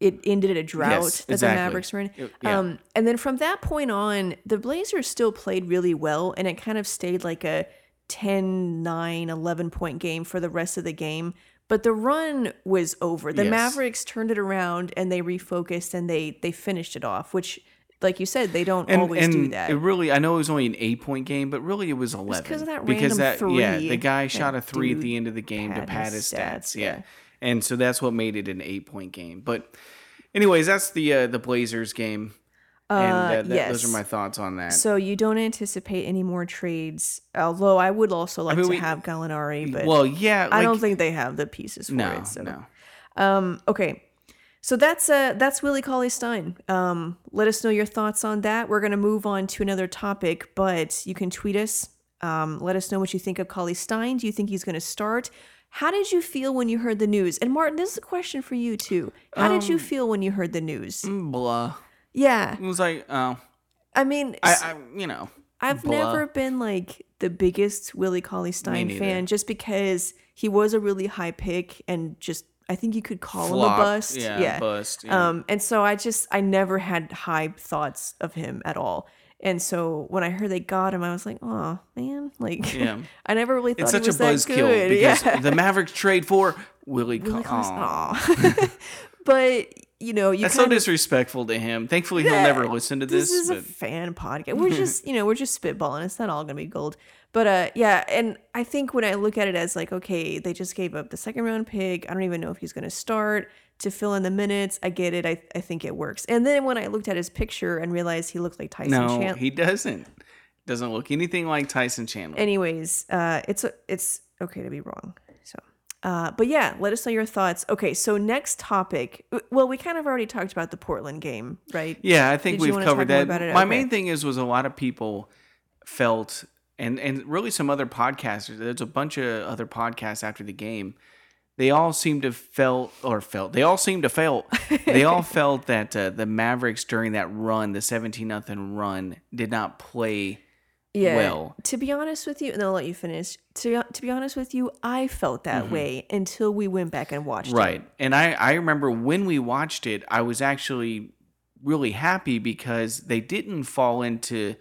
it ended in a drought Yes, that exactly. the Mavericks were in. It- yeah. Um, and then from that point on, the Blazers still played really well, and it kind of stayed like a 10, 9, 11 point game for the rest of the game. But the run was over. The Yes. Mavericks turned it around and they refocused and they they finished it off, which, like you said, they don't always do that. It really, I know it was only an eight point game, but really it was eleven 'cause of that because random that yeah, three the guy shot a three at the end of the game to pad his stats, stats, yeah. yeah. And so that's what made it an eight point game. But anyways, that's the uh, the Blazers game, and uh, that, those are my thoughts on that. So you don't anticipate any more trades, although I would also like mean, to we- have Gallinari, but well, yeah, I don't think they have the pieces for no, it. So no. um okay. So that's uh that's Willie Cauley Stein. Um let us know your thoughts on that. We're gonna move on to another topic, but you can tweet us. Um, let us know what you think of Cauley Stein. Do you think he's gonna start? How did you feel when you heard the news? And Martin, this is a question for you too. How did Um, you feel when you heard the news? Mm, Blah. Yeah. It was like, oh, I mean, I, I, you know, I've blah. never been like the biggest Willie Cauley Stein fan just because he was a really high pick and just I think you could call flop, him a bust. yeah, bust. Yeah. Um and so I just I never had high thoughts of him at all. And so when I heard they got him, I was like, oh man, like Yeah. I never really thought it's such a was that buzzkill because yeah. the Mavericks trade for Willie. Willie Aw. but you know, you That's so of disrespectful to him. Thankfully, he'll never listen to this. This is a fan podcast. We're just, you know, we're just spitballing. It's not all gonna be gold. But uh yeah, and I think when I look at it as like, okay, they just gave up the second round pick. I don't even know if he's gonna start to fill in the minutes. I get it. I, I think it works. And then when I looked at his picture and realized he looked like Tyson no, Chandler. he doesn't. Doesn't look anything like Tyson Chandler. Anyways, uh it's it's okay to be wrong. So uh, but yeah, let us know your thoughts. Okay, so next topic. Well, we kind of already talked about the Portland game, right? yeah, I think Did we've covered that. My Okay. main thing is was a lot of people felt and and really some other podcasters. There's a bunch of other podcasts after the game. They all seemed to felt or felt. They all seemed to felt. they all felt that uh, the Mavericks during that run, the 17 nothing run, did not play yeah. well. To be honest with you, and I'll let you finish. To to be honest with you, I felt that way until we went back and watched Mm-hmm. Right. And I, I remember when we watched it, I was actually really happy because they didn't fall into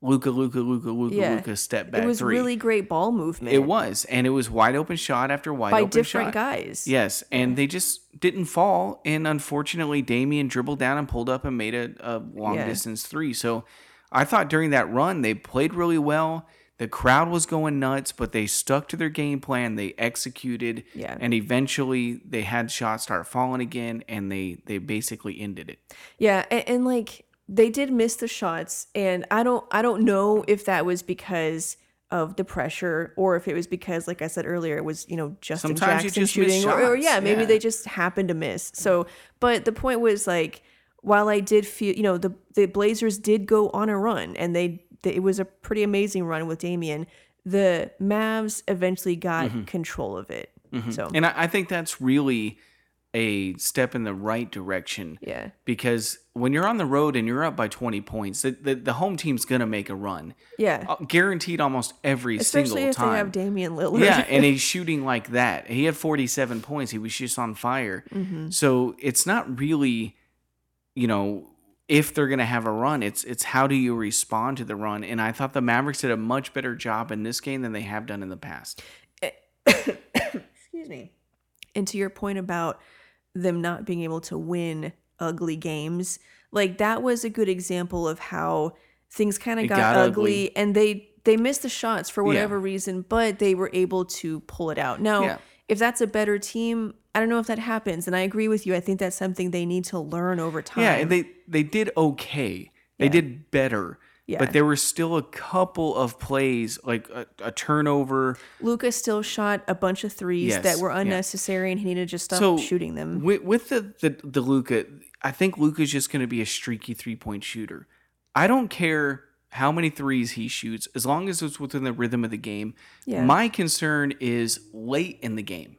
Luka, Luka, Luka, Luka, Yeah. Luka step back It was three. really great ball movement. it was. And it was wide open shot after wide open shot. by open different shot. guys. Yes. And they just didn't fall. And unfortunately, Damian dribbled down and pulled up and made a, a long Yeah. distance three. So I thought during that run, they played really well. The crowd was going nuts, but they stuck to their game plan. They executed, Yeah. and eventually they had shots start falling again, and they they basically ended it. Yeah, and, and like they did miss the shots, and I don't I don't know if that was because of the pressure, or if it was because, like I said earlier, it was you know Justin Sometimes Jackson just shooting, or, or yeah, maybe yeah. they just happened to miss. So, but the point was like, while I did feel, you know, the the Blazers did go on a run, and they, they it was a pretty amazing run with Damian. The Mavs eventually got Mm-hmm. control of it. So And I, I think that's really a step in the right direction. yeah, Because when you're on the road and you're up by 20 points, the, the, the home team's going to make a run. yeah, Uh, Guaranteed almost every especially single if time. they have Damian Lillard. yeah, and he's shooting like that. He had 47 points. He was just on fire. Mm-hmm. So it's not really, you know, if they're going to have a run, it's it's how do you respond to the run? And I thought the Mavericks did a much better job in this game than they have done in the past. excuse me. And to your point about them not being able to win ugly games, like that was a good example of how things kind of got, got ugly, ugly. and they they missed the shots for whatever reason, but they were able to pull it out. Now, Yeah. if that's a better team, I don't know if that happens, and I agree with you. I think that's something they need to learn over time. Yeah, and they they did okay. They Yeah. did better. Yeah. But there were still a couple of plays, like a, a turnover. Luka's still shot a bunch of threes Yes, that were yeah. unnecessary, and he needed to just stop So shooting them. with, with the the, the Luka, I think Luka's just going to be a streaky three point shooter. I don't care how many threes he shoots, as long as it's within the rhythm of the game. Yeah. My concern is late in the game.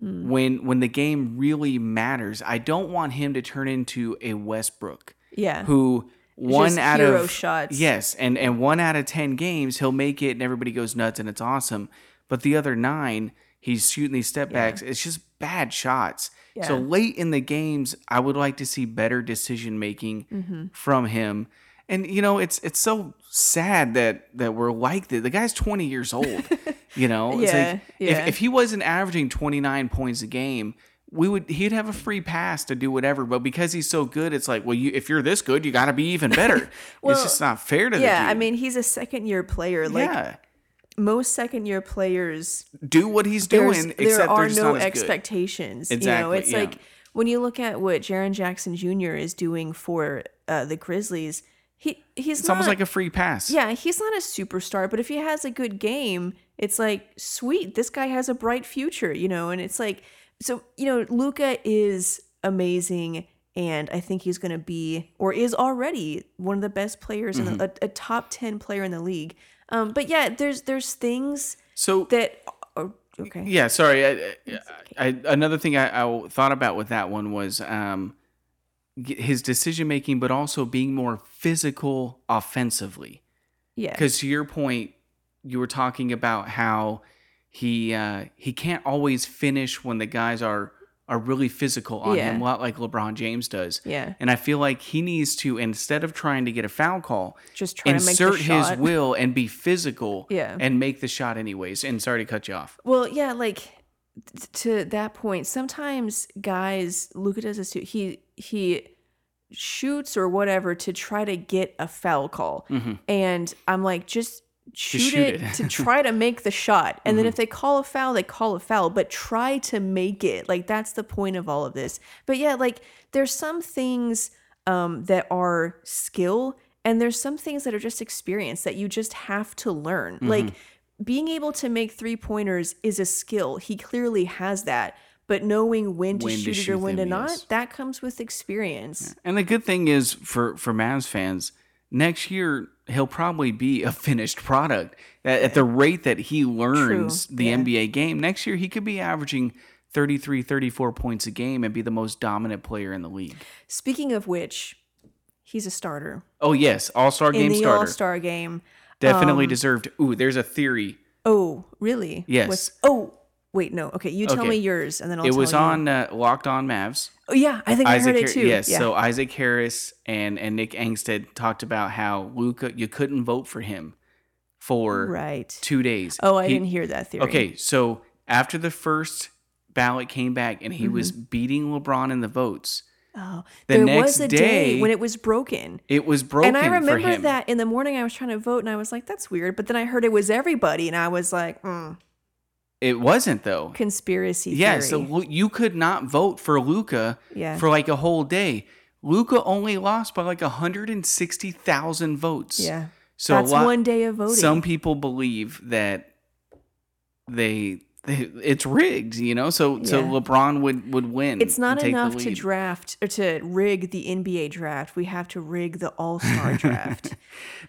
Hmm. When when the game really matters, I don't want him to turn into a Westbrook yeah, who one Just out of shots. yes, and and one out of ten games he'll make it and everybody goes nuts and it's awesome. But the other nine, he's shooting these step backs. It's just bad shots. So late in the games, I would like to see better decision making Mm-hmm. from him. And you know, it's it's so sad that that we're like this. The guy's twenty years old. you know, it's Yeah, like yeah. if if he wasn't averaging twenty nine points a game. We would he'd have a free pass to do whatever, but because he's so good, it's like, well, you if you're this good, you got to be even better. Well, it's just not fair to the yeah. I mean, he's a second year player. Like yeah, most second year players, do what he's doing, there just no not as good. expectations. you know, Exactly, it's yeah. like when you look at what Jaren Jackson Jr. is doing for uh, the Grizzlies, he he's It's not almost like a free pass. yeah, he's not a superstar, but if he has a good game, it's like sweet. This guy has a bright future, you know. And it's like so you know, Luka is amazing. And I think he's going to be, or is already, one of the best players Mm-hmm. in the, a, a top ten player in the league. Um, but yeah, there's there's things So that are, okay. yeah, sorry. I, I, I, another thing I, I thought about with that one was um, his decision making, but also being more physical offensively. Yeah. Because to your point, you were talking about how he uh, he can't always finish when the guys are are really physical on him, a lot like LeBron James does. Yeah. And I feel like he needs to, instead of trying to get a foul call, Just try to make insert his will and be physical Yeah. and make the shot anyways. And sorry to cut you off. Well, yeah, like to that point, sometimes guys, Luka does this too. He he shoots or whatever to try to get a foul call, mm-hmm. and I'm like, just shoot, shoot it, it. Mm-hmm. to try to make the shot, and then if they call a foul, they call a foul, but try to make it. Like that's the point of all of this. But yeah, like there's some things um, that are skill. And there's some things that are just experience that you just have to learn. Mm-hmm. Like being able to make three pointers is a skill. He clearly has that. But knowing when to When to shoot it or shoot when to not, yes. that comes with experience. And the good thing is for for Mavs fans, next year he'll probably be a finished product. At, the rate that he learns the yeah. NBA game, next year he could be averaging 33, 34 points a game and be the most dominant player in the league. Speaking of which, he's a starter Oh yes, All Star game the starter. All Star game. Definitely um, deserved. Ooh, there's a theory. Oh, really? Yes. What's- oh, wait, no. Okay, you tell Okay. me yours, and then I'll. it was you. on uh, Locked On Mavs. Oh, yeah, I think I heard it too. Yes. yeah. So Isaac Harris and and Nick Angstadt talked about how Luka you couldn't vote for him for right. two days. Oh, I He- didn't hear that theory. Okay, so after the first ballot came back and he was Mm-hmm. beating LeBron in the votes, Oh, The there next was a day, day- when it was broken. it was broken and I remember that in the morning I was trying to vote and I was like, that's weird. But then I heard it was everybody and I was like, mm, It wasn't though. conspiracy Yeah, theory. so you could not vote for Luka Yeah. for like a whole day. Luka only lost by like 160,000 votes. yeah. So That's lot, one day of voting. some people believe that they, they it's rigged, you know. So so LeBron would would win. it's not and take the enough to draft or to rig the NBA draft. We have to rig the All Star draft.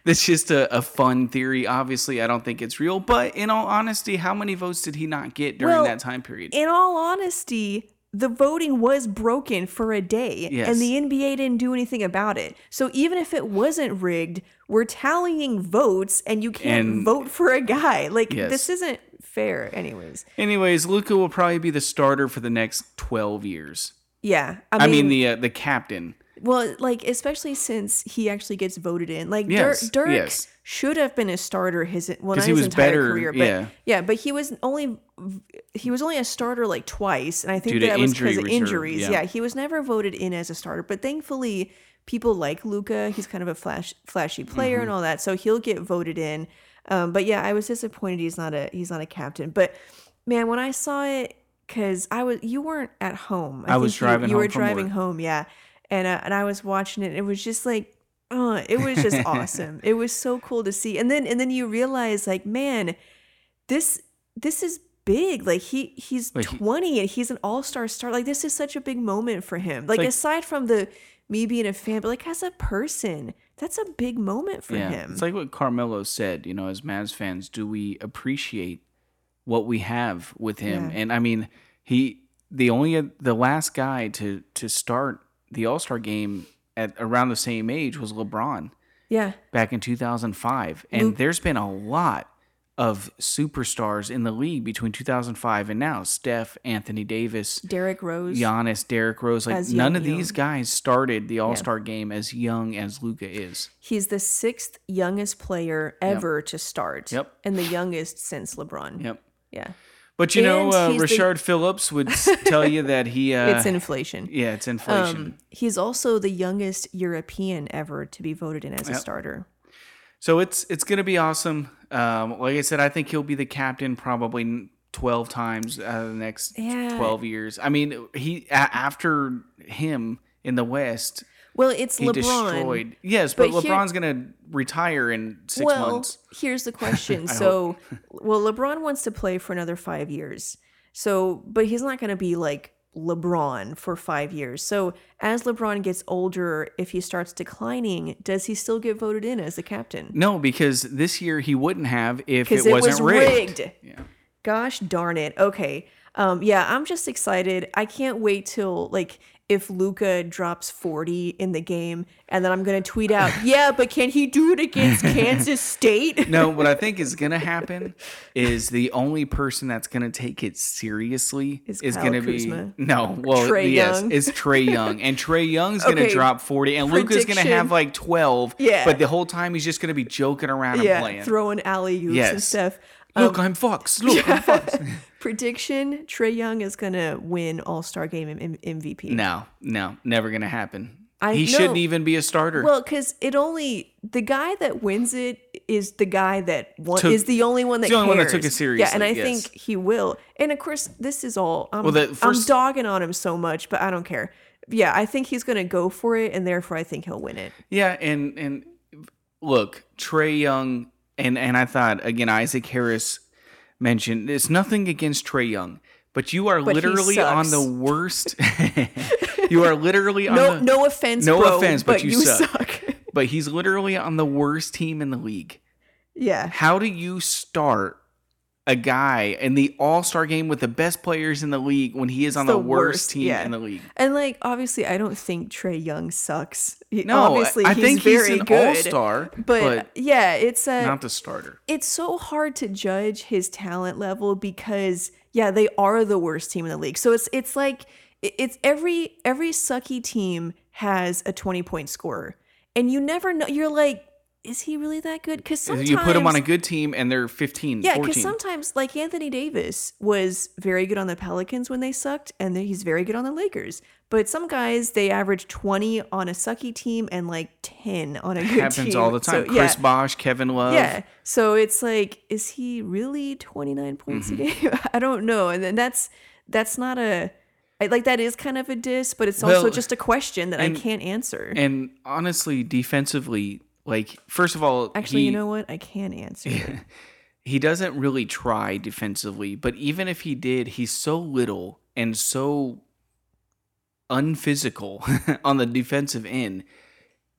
That's just a, a fun theory. Obviously, I don't think it's real. But in all honesty, how many votes did he not get during Well, that time period? In all honesty, the voting was broken for a day, Yes. and the NBA didn't do anything about it. So even if it wasn't rigged, we're tallying votes, and you can't And- vote for a guy. Like Yes. this isn't fair, anyways. Anyways, Luka will probably be the starter for the next twelve years. Yeah, I mean, the uh, the captain. Well, like especially since he actually gets voted in. Like Yes, Dirk, Dirk yes. should have been a starter his well not his was entire better, career, but yeah. but he was only he was only a starter like twice, and I think Due that was because of reserve, injuries. yeah. Yeah. he was never voted in as a starter, but thankfully people like Luka. He's kind of a flash flashy player Mm-hmm. and all that, so he'll get voted in. Um, but yeah, I was disappointed he's not a he's not a captain. But man, when I saw it, because I was you weren't at home. I was think you- driving You, home were driving home, yeah, and uh, and I was watching it. It was just like, uh, it was just awesome. It was so cool to see. And then and then you realize like, man, this this is big. Like he he's Like, he- 20 and he's an all-star star. Like this is such a big moment for him. Like, like- aside from the me being a fan, but like as a person, that's a big moment for Yeah, him. it's like what Carmelo said. You know, as Mavs fans, do we appreciate what we have with him? Yeah. And I mean, he the only the last guy to to start the All Star game at around the same age was LeBron yeah. back in 2005, and there's been a lot of superstars in the league between 2005 and now. Steph, Anthony Davis, Derrick Rose. Giannis, Derrick Rose, like none young, of these young. guys started the All Star game as young as Luka is. He's the sixth youngest player ever to start. Yep. And the youngest since LeBron. Yep. Yeah. But you know, And uh, he's the- Richard Phillips would tell you that he. Uh, It's inflation. yeah, it's inflation. Um, he's also the youngest European ever to be voted in as a starter. So it's it's gonna be awesome. Um, like I said, I think he'll be the captain probably twelve times out of the next Yeah. twelve years. I mean, he a- after him in the West, Well, it's LeBron. destroyed. Yes, but, But here- LeBron's gonna retire in six well, months. here's the question. So, well, LeBron wants to play for another five years. So, but he's not going to be like LeBron for five years. So, as LeBron gets older, if he starts declining, does he still get voted in as the captain? No, because this year he wouldn't have if it it, wasn't was rigged. rigged. Yeah. Gosh darn it. Okay. Um, yeah, I'm just excited. I can't wait till like if Luka drops 40 in the game and then I'm gonna tweet out, yeah, but can he do it against Kansas State? No, what I think is gonna happen is the only person that's gonna take it seriously Is is, gonna Kuzma. be no. Well, Trae yes, Young. it's Trae Young, and Trae Young's gonna Okay, drop forty, and Luka's gonna have like twelve. Yeah. but the whole time he's just gonna be joking around and yeah, playing. throwing alley oops and stuff. Um, look, I'm Fox. Look, I'm Fox. Prediction: Trae Young is gonna win All Star Game M- MVP. No, no, never gonna happen. I he know. shouldn't even be a starter. Well, because it only the guy that wins it is the guy that won, Took- is the only one that the only one that cares. took it seriously. Yeah, and I yes. think he will. And of course, this is all. I'm, Well, the I'm first- dogging on him so much, but I don't care. Yeah, I think he's gonna go for it, and therefore I think he'll win it. Yeah, and and look, Trae Young and and I thought again Isaac Harris mentioned it's nothing against Trae Young, but you are But literally on the worst. you are literally on No, the, no offense, no bro, offense, but but, you you suck. suck. but he's literally on the worst team in the league. yeah, How do you start a guy in the All Star game with the best players in the league when he is on the, the worst, worst, team yeah. in the league? and like obviously, I don't think Trae Young sucks. He- No, obviously, I he's think very he's an good. All Star, but, but, yeah, it's a not the starter. it's so hard to judge his talent level because yeah they are the worst team in the league so it's it's like it's every every sucky team has a 20 point scorer and you never know you're like is he really that good because sometimes You put him on a good team and they're 15, yeah 14. because sometimes like anthony davis was very good on the pelicans when they sucked and then he's very good on the lakers but some guys they average 20 on a sucky team and like 10 on a good happens team Happens all the time. So, yeah. Chris Bosh, Kevin Love. Yeah. So it's like, is he really 29 points Mm-hmm. a game? I don't know. And then that's that's not a I, like that is kind of a diss, but it's also Well, just a question that and- I can't answer. And honestly, defensively, Like, first of all, Actually, he, you know what? I can answer. he doesn't really try defensively, but even if he did, he's so little and so unphysical on the defensive end,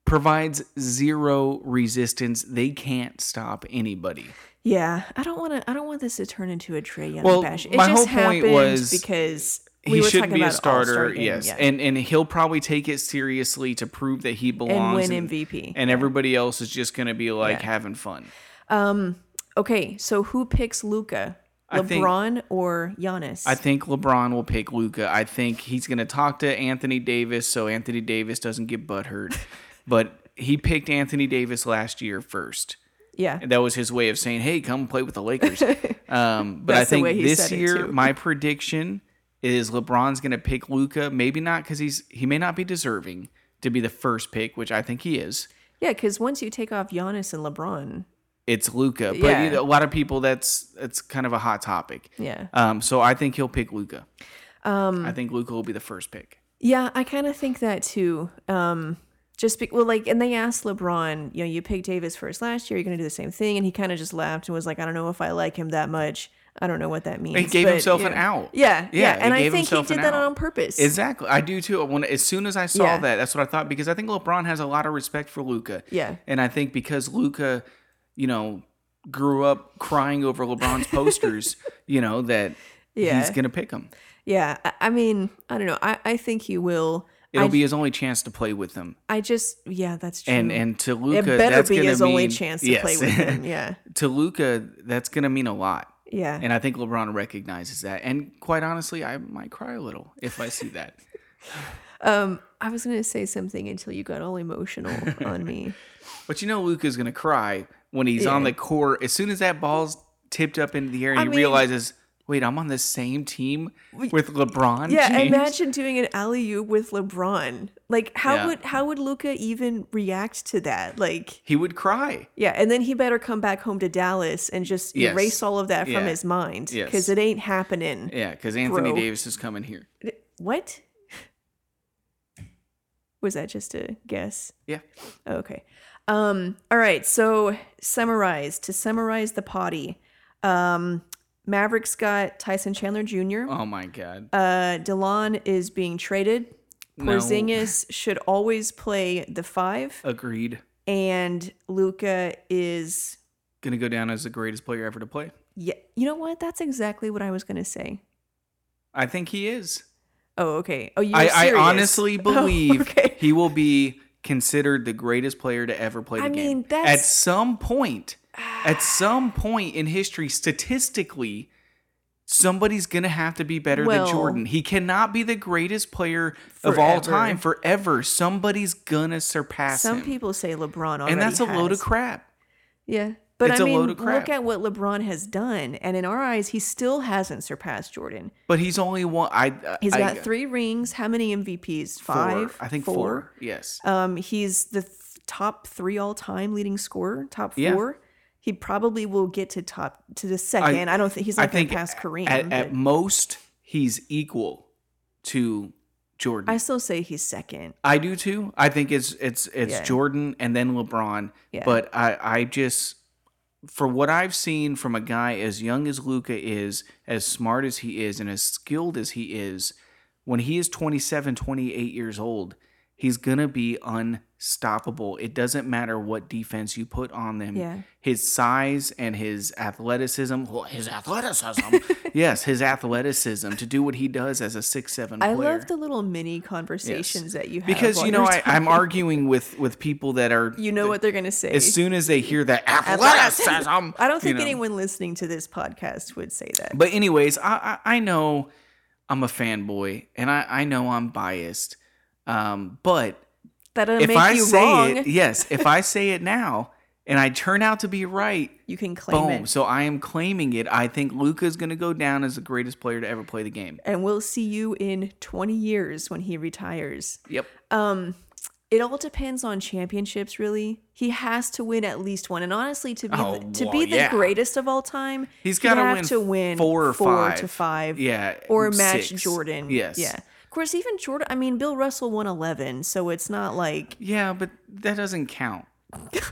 provides zero resistance. They can't stop anybody. Yeah, I don't want to. I don't want this to turn into a Trae Young Well, bash. It my just whole point happened was because we he should be a starter, yes, and and he'll probably take it seriously to prove that he belongs and win and, MVP. and everybody else is just going to be like Yeah. having fun. um, okay, so who picks Luka? I think- LeBron or Giannis? I think LeBron will pick Luka. I think he's going to talk to Anthony Davis so Anthony Davis doesn't get butthurt. but he picked Anthony Davis last year first. yeah, And that was his way of saying, "Hey, come play with the Lakers." Um, but I think this year, my prediction is LeBron's going to pick Luka. Maybe not because he's he may not be deserving to be the first pick, which I think he is. yeah. Because once you take off Giannis and LeBron, It's Luka, but Yeah. you know, a lot of people that's that's kind of a hot topic. yeah, Um, so I think he'll pick Luka. um, I think Luka will be the first pick. yeah. I kind of think that too. Um, just be, well, like, and they asked LeBron, you know, you picked Davis first last year. You're going to do the same thing, and he kind of just laughed and was like, I don't know if I like him that much. I don't know what that means. He gave but, himself yeah. an out. Yeah, yeah, Yeah, and I think he did that out. on purpose. Exactly, I do too. When as soon as I saw Yeah. that, that's what I thought because I think LeBron has a lot of respect for Luka. Yeah. and I think because Luka, you know, grew up crying over LeBron's posters, you know that Yeah. he's gonna pick him. Yeah, I, I mean, I don't know. I, I think he will. It'll I, be his only chance to play with them, I just, yeah, that's true. and and to it Luka, better that's be his only chance to yes. play with him. Yeah, to Luka, that's gonna mean a lot. Yeah. And I think LeBron recognizes that. And quite honestly, I might cry a little if I see that. Um, I was gonna say something until you got all emotional on me. But you know, Luka's gonna cry when he's on the court. As soon as that ball's tipped up into the air and I he mean- realizes, wait, I'm on the same team with LeBron. Yeah, James? imagine doing an alley oop with LeBron. Like, how Yeah. would how would Luka even react to that? Like, he would cry. yeah, and then he better come back home to Dallas and just Yes. erase all of that from Yeah. his mind Yes. because it ain't happening. Yeah, because Anthony Bro. Davis is coming here. What? Was that just a guess? Yeah. Okay. Um, all right. So summarize to summarize the potty. Um, Mavericks got Tyson Chandler Jr. Oh my God. Uh, Delon is being traded. No. Porzingis should always play the five, Agreed. and Luka is. Gonna go down as the greatest player ever to play. Yeah, you know what? That's exactly what I was gonna say. I think he is. Oh, okay. Oh, you. I, I honestly Oh, believe okay. he will be considered the greatest player to ever play the I game. mean, At some point, at some point in history, statistically, somebody's gonna have to be better Well- than Jordan. He cannot be the greatest player of all time forever. Somebody's gonna surpass Some him. people say LeBron already and that's a load of crap. Yeah. But It's I a mean, load of crap. look at what LeBron has done, and in our eyes, he still hasn't surpassed Jordan. But he's only one. I. He's I, got three rings. How many MVPs? four. Five. I think four. Yes. Um, he's the th- top three all-time leading scorer. Top Yeah. He probably will get to top to the second. I, don't think he's not going to pass Kareem. At, at most, he's equal to Jordan. I I, still say he's second. I do too. I think it's it's it's Yeah. Jordan and then LeBron. Yeah. But I I just for what I've seen from a guy as young as Luka is, as smart as he is, and as skilled as he is, when he is 27, 28 years old, he's gonna be unstoppable. It doesn't matter what defense you put on them. Yeah. His size and his athleticism, well, his athleticism, yes, his athleticism to do what he does as a six seven player. I love the little mini conversations that you have because you know I, I'm arguing with with people that are You know what they're going to say. as soon as they hear that Athleticism. I don't you think know. anyone listening to this podcast would say that. But anyways, I, I I know I'm a fanboy and I I know I'm biased, um, but that doesn't if make I you say wrong. it, yes, if I say it now and I turn out to be right, you can claim boom. it. So I am claiming it. I think Luka is going to go down as the greatest player to ever play the game. and we'll see you in 20 years when he retires. Yep. Um, it all depends on championships, really. He has to win at least one, and honestly, to be Oh, the, to well, be the yeah. greatest of all time, He's he'd gotta have win to win four or five. to five, Yeah. or match six. Jordan. Yes. yeah. Of course, even Jordan. I mean, Bill Russell won 11, so it's not like Yeah, but that doesn't count.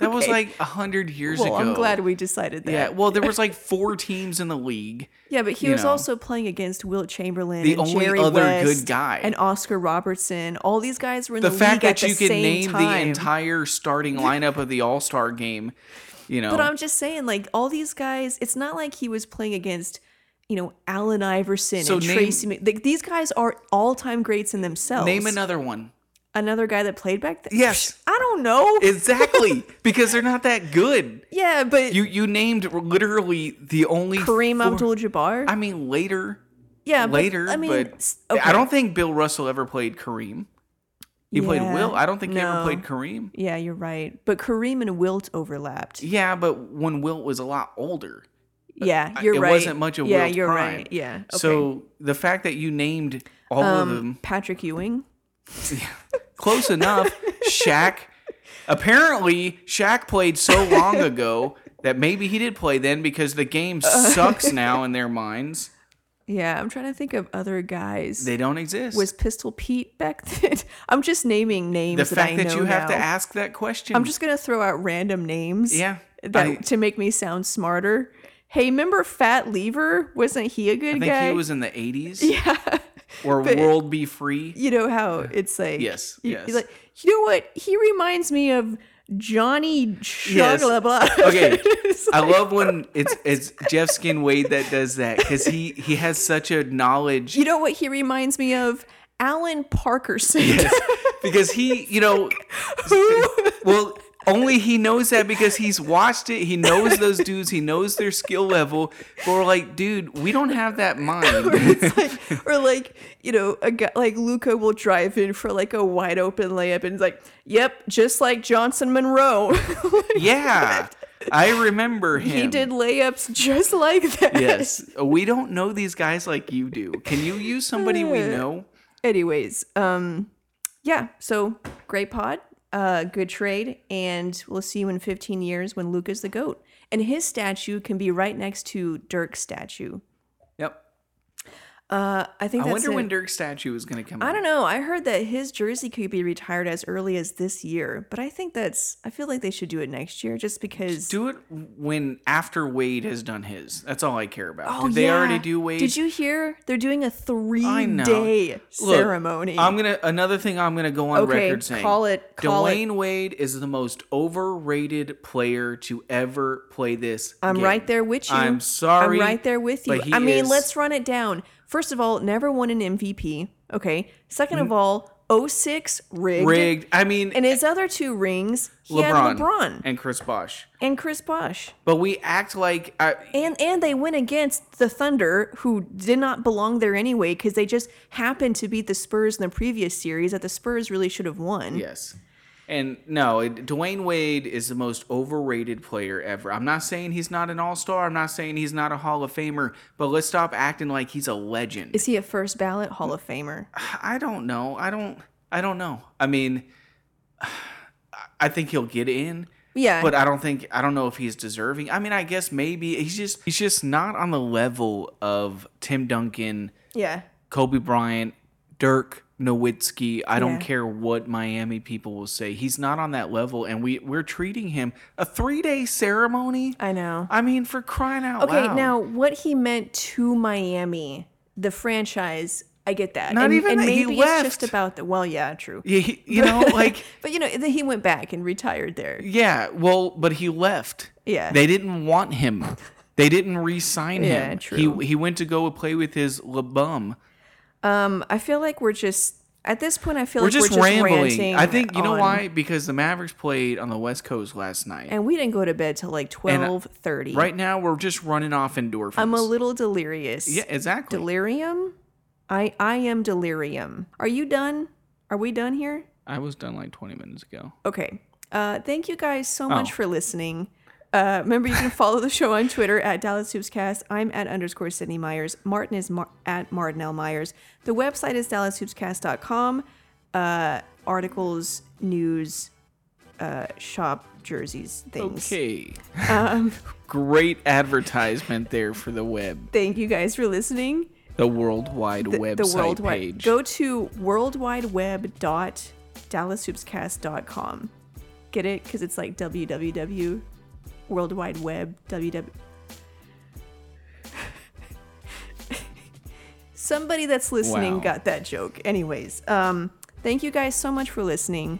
That was Okay. like a hundred years Well, ago. I'm glad we decided that. Yeah, well, there was like four teams in the league. Yeah, but he you was know. also playing against Wilt Chamberlain, The and only Jerry other good West guy. and Oscar Robertson. All these guys were in The the, fact league at that you the can same name the time. entire starting lineup of the All Star game, you know, But I'm just saying, like all these guys, it's not like he was playing against, you know, Allen Iverson So and name- Tracy. Mc- Like, these guys are all-time greats in themselves. name another one. another guy that played back then. Yes. I don't know. Exactly, because they're not that good. yeah, but You you named literally the only Kareem Abdul-Jabbar. I mean later, yeah, but, later, I mean, but s- I okay. don't think Bill Russell ever played Kareem. He played Yeah, Will. I don't think he ever played Kareem. Yeah, you're right. But Kareem and Wilt overlapped. Yeah, but when Wilt was a lot older. Yeah, you're it right. wasn't much of yeah, Wilt's you're prime. right. Yeah. Okay. So the fact that you named all of um, them Patrick Ewing. close enough, Shaq. Apparently, Shaq played so long ago that maybe he did play then because the game sucks now in their minds. Yeah, I'm trying to think of other guys. They don't exist. was Pistol Pete back then? I'm just naming names. the that, fact I that know you have to ask that question. I'm just gonna throw out random names. Yeah, that I- to make me sound smarter. Hey, remember Fat Lever? Wasn't he a good guy? I think guy? he was in the 80s. Yeah. Or but- World B. Free. You know how it's like. Yes, you- yes. like, you know what? He reminds me of Johnny Yes. Okay. I like- love when it's it's Jeff Skin Wade that does that because he he has such a knowledge You know what he reminds me of? Alan Parkerson. because he you know well only he knows that because he's watched it. He knows those dudes. He knows their skill level. But we're like dude we don't have that mind. it's like, or like, you know, a guy like Luka will drive in for like a wide open layup and it's like, yep, just like Johnson Monroe. yeah i remember him. he did layups just like that. yes. We don't know these guys like you do. Can you use somebody we know? Anyways, um, yeah, so great pod, uh, good trade, and we'll see you in 15 years when Luka's the GOAT. And his statue can be right next to Dirk's statue. yep Uh, I think i that's wonder it. when dirk's statue is going to come I out. don't know. I heard that his jersey could be retired as early as this year, but I think that's. I feel like they should do it next year, just because. do it when after wade has done his that's all i care about oh, did they yeah. already do wade Did you hear? They're doing a three-day Look, ceremony. I'm gonna another thing I'm gonna go on Okay, record saying. call it- call it. Dwyane Wade is the most overrated player to ever play this. I'm game. right there with you. I'm sorry. I'm right there with you. I mean, is- let's run it down. First of all, never won an MVP. Okay. Second of mm. all, 06 rigged. rigged. I mean, And his eh, other two rings, he LeBron, had LeBron and, Chris Bosh. And Chris Bosh. But we act like I, And and they went against the Thunder, who did not belong there anyway, because they just happened to beat the Spurs in the previous series that the Spurs really should have won. yes. And no, it, Dwyane Wade is the most overrated player ever. I'm not saying he's not an all star. I'm not saying he's not a Hall of Famer. But let's stop acting like he's a legend. Is he a first ballot Hall of Famer? I don't know. I don't. I don't know. I mean, I think he'll get in, Yeah. but I don't think. I don't know if he's deserving. I mean, I guess maybe he's just. He's just not on the level of Tim Duncan, yeah. Kobe Bryant, Dirk Nowitzki. I don't care what Miami people will say. He's not on that level, and we we're treating him a three day ceremony. I know. I mean, for crying out Okay, loud. Okay, now what he meant to Miami, the franchise, I get that. Not and, even and maybe it's just about the well, yeah, true. Yeah, he- you know, like. But you know, then he went back and retired there. Yeah, well, but he left. Yeah. They didn't want him. They didn't re-sign Yeah, him. true. He he went to go play with his LeBum. Um, I feel like we're just at this point. I feel We're like just we're just rambling. ranting I think you know on- why? Because the Mavericks played on the West Coast last night. And we didn't go to bed till like twelve thirty. right now, we're just running off endorphins. I'm a little delirious. yeah, exactly. Delirium. I I am delirium. Are you done? Are we done here? I was done like 20 minutes ago. Okay. Uh, thank you guys so much Oh. for listening. Uh, remember, you can follow the show on Twitter at Dallas Hoopscast. I'm at underscore Sydney Myers. Martin is Mar- at Martin L. Myers. The website is dallashoopscast.com. Uh, articles, news, uh, shop, jerseys, things. Okay. Um, Great advertisement there for the web, thank you guys for listening. the World Wide The, Website the worldwide. page. Go to worldwideweb.dallashoopscast.com. Get it? Because it's like www, World Wide Web, www. Somebody that's listening Wow. got that joke. Anyways, um, thank you guys so much for listening,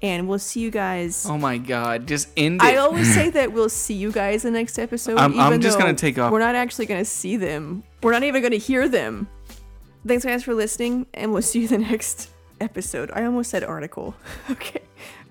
and we'll see you guys. Oh my god, just end it. I always say that we'll see you guys the next episode. I'm- I'm just gonna take off. We're not actually gonna see them. We're not even gonna hear them. Thanks guys for listening, and we'll see you the next episode. I almost said article. okay,